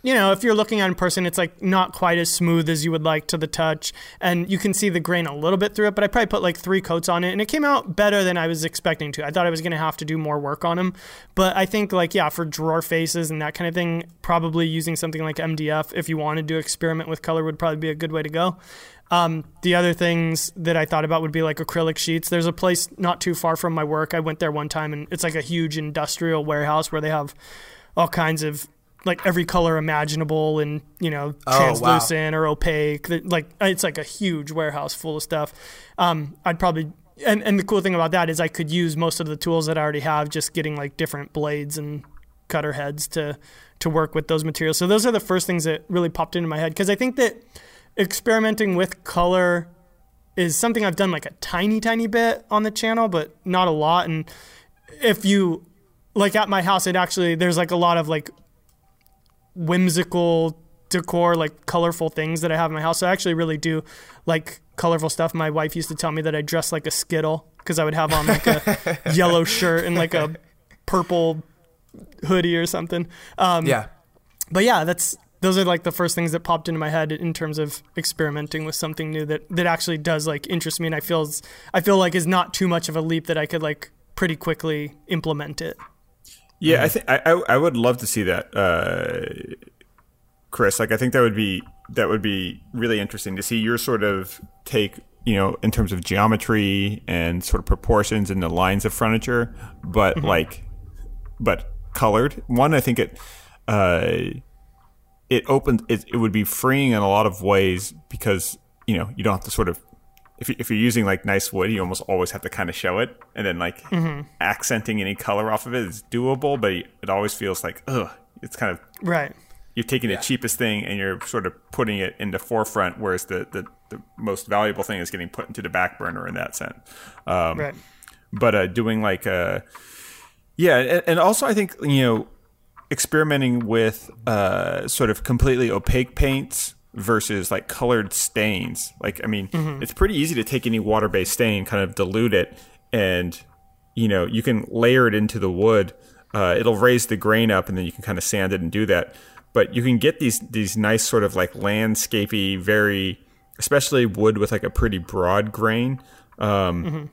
You know, if you're looking at in person, it's like not quite as smooth as you would like to the touch, and you can see the grain a little bit through it. But I probably put like three coats on it, and it came out better than I was expecting to. I thought I was going to have to do more work on them, but I think like yeah, for drawer faces and that kind of thing, probably using something like MDF if you wanted to experiment with color would probably be a good way to go. Um, the other things that I thought about would be like acrylic sheets. There's a place not too far from my work. I went there one time, and it's like a huge industrial warehouse where they have all kinds of like every color imaginable and you know Oh, wow. translucent or opaque. Like it's like a huge warehouse full of stuff. Um, I'd probably and and the cool thing about that is I could use most of the tools that I already have, just getting like different blades and cutter heads to to work with those materials. So those are the first things that really popped into my head because I think that experimenting with color is something I've done like a tiny tiny bit on the channel, but not a lot. And if you like at my house, it actually there's like a lot of like whimsical decor, like colorful things that I have in my house. So I actually really do like colorful stuff. My wife used to tell me that I dress like a Skittle because I would have on like a yellow shirt and like a purple hoodie or something. Um, Yeah. but yeah, that's those are like the first things that popped into my head in terms of experimenting with something new that that actually does like interest me and I feel I feel like is not too much of a leap that I could like pretty quickly implement it. Yeah, I think I, I would love to see that, uh, Chris. Like, I think that would be that would be really interesting to see your sort of take, you know, in terms of geometry and sort of proportions and the lines of furniture, but like, but colored. One, I think it, uh, it opens. It, it would be freeing in a lot of ways because you know you don't have to sort of if, you, if you're using like nice wood, you almost always have to kind of show it, and then like accenting any color off of it is doable, but it always feels like ugh, it's kind of Right. you're taking Yeah. the cheapest thing and you're sort of putting it in the forefront, whereas the, the, the most valuable thing is getting put into the back burner in that sense. Um, Right. But uh, doing like uh, yeah, and, and also I think you know experimenting with uh, sort of completely opaque paints versus like colored stains. Like, I mean, it's pretty easy to take any water based stain, kind of dilute it, and you know, you can layer it into the wood. Uh, it'll raise the grain up, and then you can kind of sand it and do that. But you can get these these nice sort of like landscapey, very especially wood with like a pretty broad grain. Um,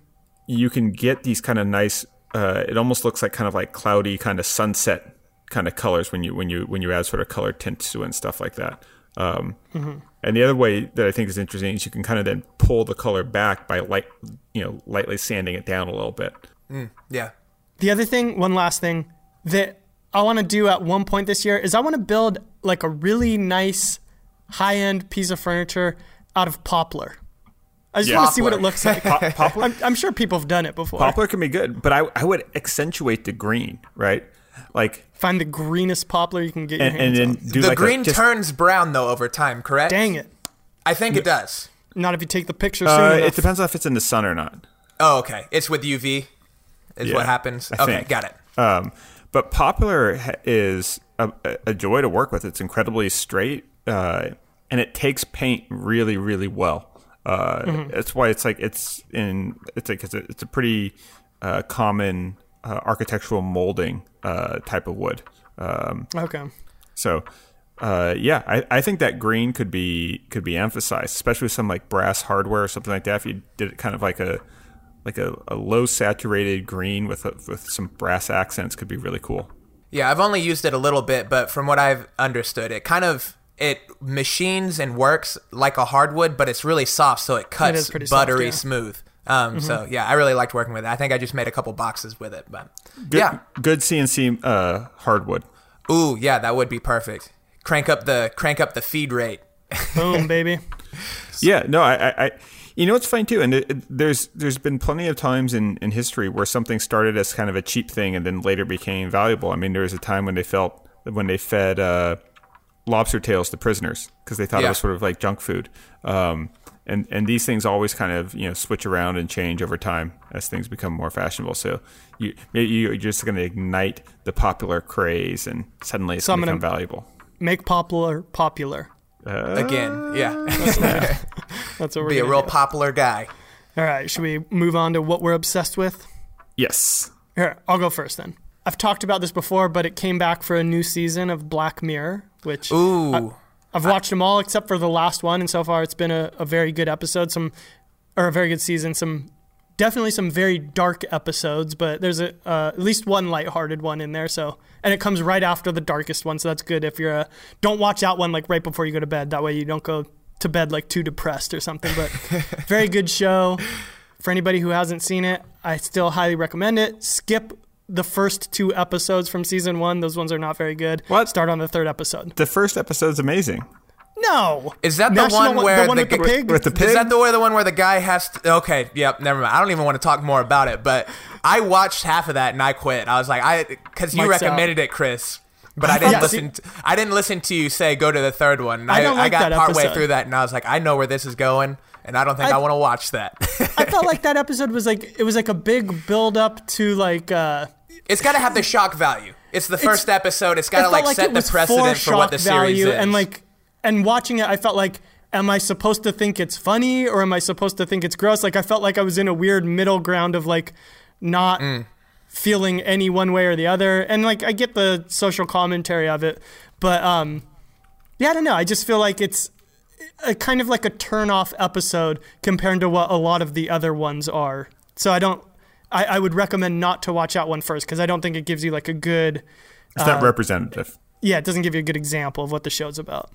You can get these kind of nice. Uh, it almost looks like kind of like cloudy, kind of sunset kind of colors when you when you when you add sort of color tints to it and stuff like that. Um, And the other way that I think is interesting is you can kind of then pull the color back by light, you know, lightly sanding it down a little bit. Yeah. The other thing, one last thing that I want to do at one point this year is I want to build like a really nice high end piece of furniture out of poplar. I just Yeah. want to see what it looks like. Pop- poplar, I'm, I'm sure people have done it before. poplar can be good, but I I would accentuate the green, right? Like Find the greenest poplar you can get your and, and hands then on. do the like green a, just, turns brown though over time, correct? Dang it. I think it does. Not if you take the picture soon Uh, enough. it depends on if it's in the sun or not. Oh, okay. It's with UV. Is Yeah, what happens. I Okay, think. got it. Um, but poplar ha- is a, a joy to work with. It's incredibly straight, uh, and it takes paint really, really well. Uh, That's why it's like it's in. It's like it's a, it's a pretty uh, common uh, architectural molding uh, type of wood. Um, okay. so. Uh, yeah, I, I think that green could be could be emphasized, especially with some like brass hardware or something like that. If you did it kind of like a like a, a low saturated green with a, with some brass accents, could be really cool. Yeah, I've only used it a little bit, but from what I've understood, it kind of it machines and works like a hardwood, but it's really soft, so it cuts is pretty soft, buttery yeah. Smooth. Um, So yeah, I really liked working with it. I think I just made a couple boxes with it, but Good, yeah. good CNC uh, hardwood. Ooh, yeah, that would be perfect. Crank up the crank up the feed rate. Boom, baby. Yeah, no, I, I, I you know, it's funny too. And it, it- there's there's been plenty of times in, in history where something started as kind of a cheap thing and then later became valuable. I mean, there was a time when they felt when they fed uh, lobster tails to prisoners because they thought it was sort of like junk food. Um, and and these things always kind of you know switch around and change over time as things become more fashionable. So you maybe you're just going to ignite the popular craze and suddenly it's So going to become valuable. Make popular popular. Uh, Again, yeah. That's what we're be a real do. popular guy. All right, should we move on to what we're obsessed with? Yes. Here, I'll go first then. I've talked about this before, but it came back for a new season of Black Mirror, which Ooh. I've watched them all except for the last one, and so far it's been a, a very good episode. Some or a very good season. Some definitely some very dark episodes, but there's a uh, at least one lighthearted one in there. So and it comes right after the darkest one, so that's good. If you're a don't watch that one like right before you go to bed. That way you don't go to bed like too depressed or something. But very good show. For anybody who hasn't seen it, I still highly recommend it. Skip the first two episodes from season one; those ones are not very good. What? Start on the third episode. The first episode's amazing. No. Is that the National one where the one the with the g- pig? with the pig? Is that the way the one where the guy has to? Okay, yep, never mind. I don't even want to talk more about it. But I watched half of that and I quit. I was like, I because you Mike's out. recommended it, Chris. But I didn't Yeah, see- listen. To, I didn't listen to you say go to the third one. I don't like got that partway episode. through that and I was like, I know where this is going, and I don't think I, I- want to watch that. I felt like that episode was like it was like a big build up to like uh it's got to have the shock value. It's the first episode. It's got to felt like set the precedent for what the series value is. and like and watching it I felt like am I supposed to think it's funny or am I supposed to think it's gross? Like I felt like I was in a weird middle ground of like not Mm. feeling any one way or the other. And like I get the social commentary of it, but um yeah, I don't know. I just feel like it's a kind of like a turn off episode compared to what a lot of the other ones are. So I don't I, I would recommend not to watch that one first because I don't think it gives you like a good It's Uh, not representative. yeah, it doesn't give you a good example of what the show's about.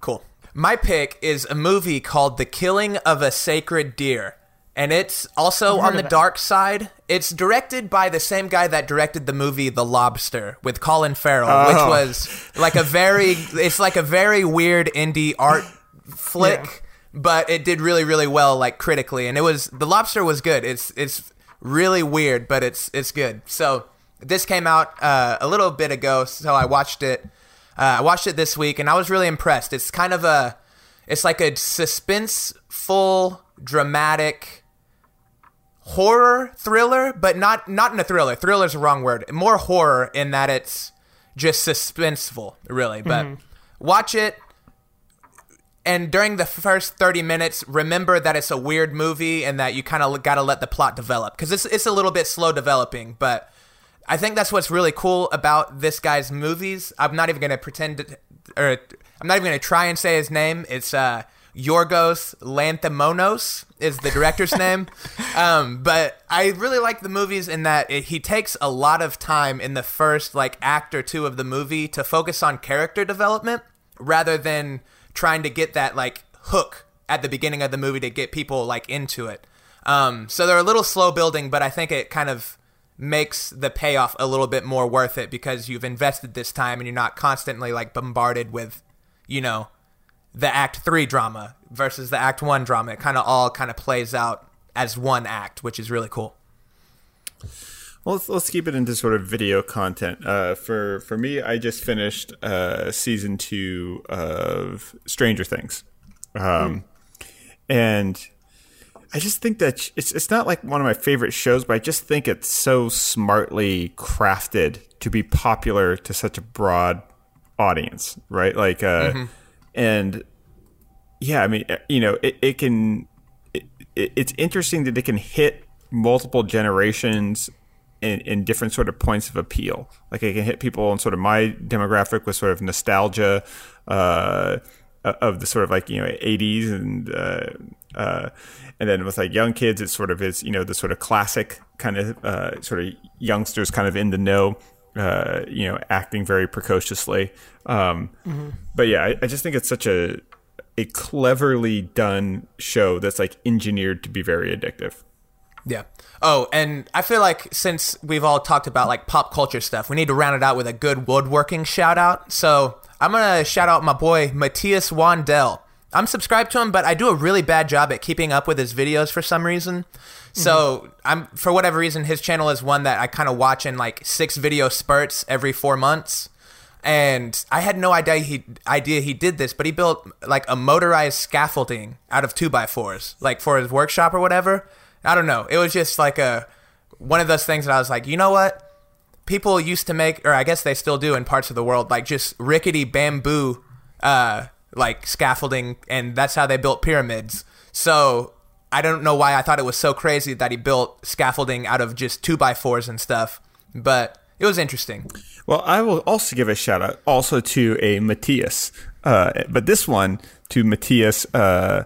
Cool. My pick is a movie called The Killing of a Sacred Deer. And it's also on the dark side. It's directed by the same guy that directed the movie The Lobster with Colin Farrell, which Oh. was like a very it's like a very weird indie art flick, Yeah. but it did really really well like critically and it was The Lobster was good. It's it's really weird, but it's it's good. So this came out uh, a little bit ago, so I watched it. Uh, I watched it this week and I was really impressed. It's kind of a, it's like a suspenseful, dramatic horror thriller, but not not in a thriller. Thriller's the wrong word. More horror in that it's just suspenseful, really. But watch it and during the first 30 minutes remember that it's a weird movie and that you kind of got to let the plot develop. Because it's, it's a little bit slow developing but i think that's what's really cool about this guy's movies. I'm not even going to pretend to, or i'm not even going to try and say his name. It's uh Yorgos Lanthimos is the director's name, um, but I really like the movies in that it, he takes a lot of time in the first like act or two of the movie to focus on character development rather than trying to get that like hook at the beginning of the movie to get people like into it. Um, so they're a little slow building, but I think it kind of makes the payoff a little bit more worth it because you've invested this time and you're not constantly like bombarded with, you know, the act three drama versus the act one drama. It kind of all kind of plays out as one act, which is really cool. Well, let's, let's keep it into sort of video content. Uh, for for me, I just finished uh, season two of Stranger Things, um, and I just think that it's it's not like one of my favorite shows, but I just think it's so smartly crafted to be popular to such a broad audience, right? Like, uh, and yeah, I mean, uh, you know, it, it can. It, it's interesting that it can hit multiple generations in, in different sort of points of appeal. Like it can hit people in sort of my demographic with sort of nostalgia uh, of the sort of like you know 80s and uh, uh, and then with like young kids, it sort of is you know the sort of classic kind of uh, sort of youngsters kind of in the know. Uh, you know, acting very precociously. Um, But yeah, I, I just think it's such a a cleverly done show that's like engineered to be very addictive. Yeah. Oh, and I feel like since we've all talked about like pop culture stuff, we need to round it out with a good woodworking shout out. So I'm gonna shout out my boy Matthias Wandel. I'm subscribed to him, but I do a really bad job at keeping up with his videos for some reason. So mm-hmm. I'm for whatever reason, his channel is one that I kind of watch in like six video spurts every four months. And I had no idea he idea he did this, but he built like a motorized scaffolding out of two by fours, like for his workshop or whatever. I don't know. It was just like a one of those things that I was like, you know what? People used to make, or I guess they still do in parts of the world, like just rickety bamboo, uh, like scaffolding, and that's how they built pyramids. So I don't know why I thought it was so crazy that he built scaffolding out of just two by fours and stuff, but it was interesting. Well, I will also give a shout out also to a Matthias, uh, but this one to Matthias. Uh,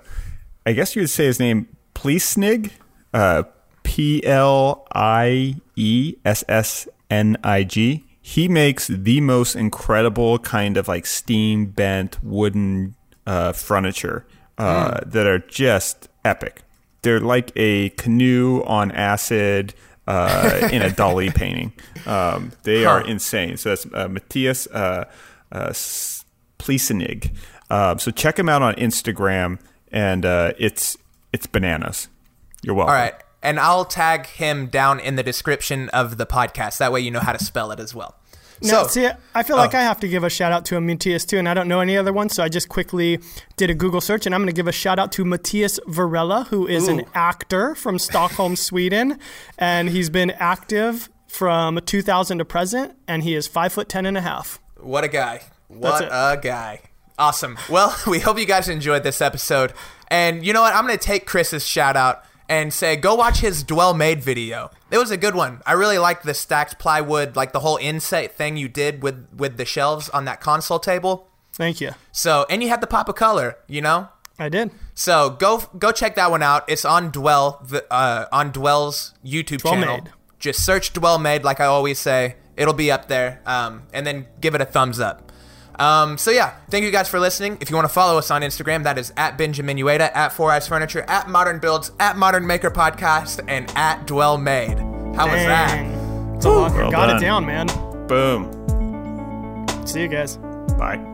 I guess you would say his name Pliessnig, uh, P L I E S S N I G. He makes the most incredible kind of like steam bent wooden uh, furniture uh, that are just epic. They're like a canoe on acid uh, in a Dali painting. Um, they are insane. So that's uh, Matthias uh, uh, Pliessnig. Um, so check him out on Instagram, and uh, it's it's bananas. You're welcome. All right. And I'll tag him down in the description of the podcast. That way you know how to spell it as well. Now, So, see, I feel like Oh. I have to give a shout out to a Matthias too, and I don't know any other ones, so I just quickly did a Google search, and I'm going to give a shout out to Matias Varela, who is an actor from Stockholm, Sweden, and he's been active from 2000 to present, and he is five foot ten and a half. What a guy. What a guy. Awesome. Well, we hope you guys enjoyed this episode. And you know what? I'm going to take Chris's shout out and say go watch his Dwell Made video. It was a good one. I really liked the stacked plywood, like the whole inset thing you did with with the shelves on that console table. Thank you. So, and you had the pop of color, you know? I did. So go go check that one out. It's on Dwell the uh, on Dwell's YouTube Dwell channel. Made. Just search Dwell Made, like I always say. It'll be up there. Um, and then give it a thumbs up. Um, so yeah, thank you guys for listening. If you want to follow us on Instagram, that is at Benjamin Uyeda, at Four Eyes Furniture, at Modern Builds, at Modern Maker Podcast, and at Dwell Made. How was that? It's a Well Got done. it down, man. Boom. See you guys. Bye.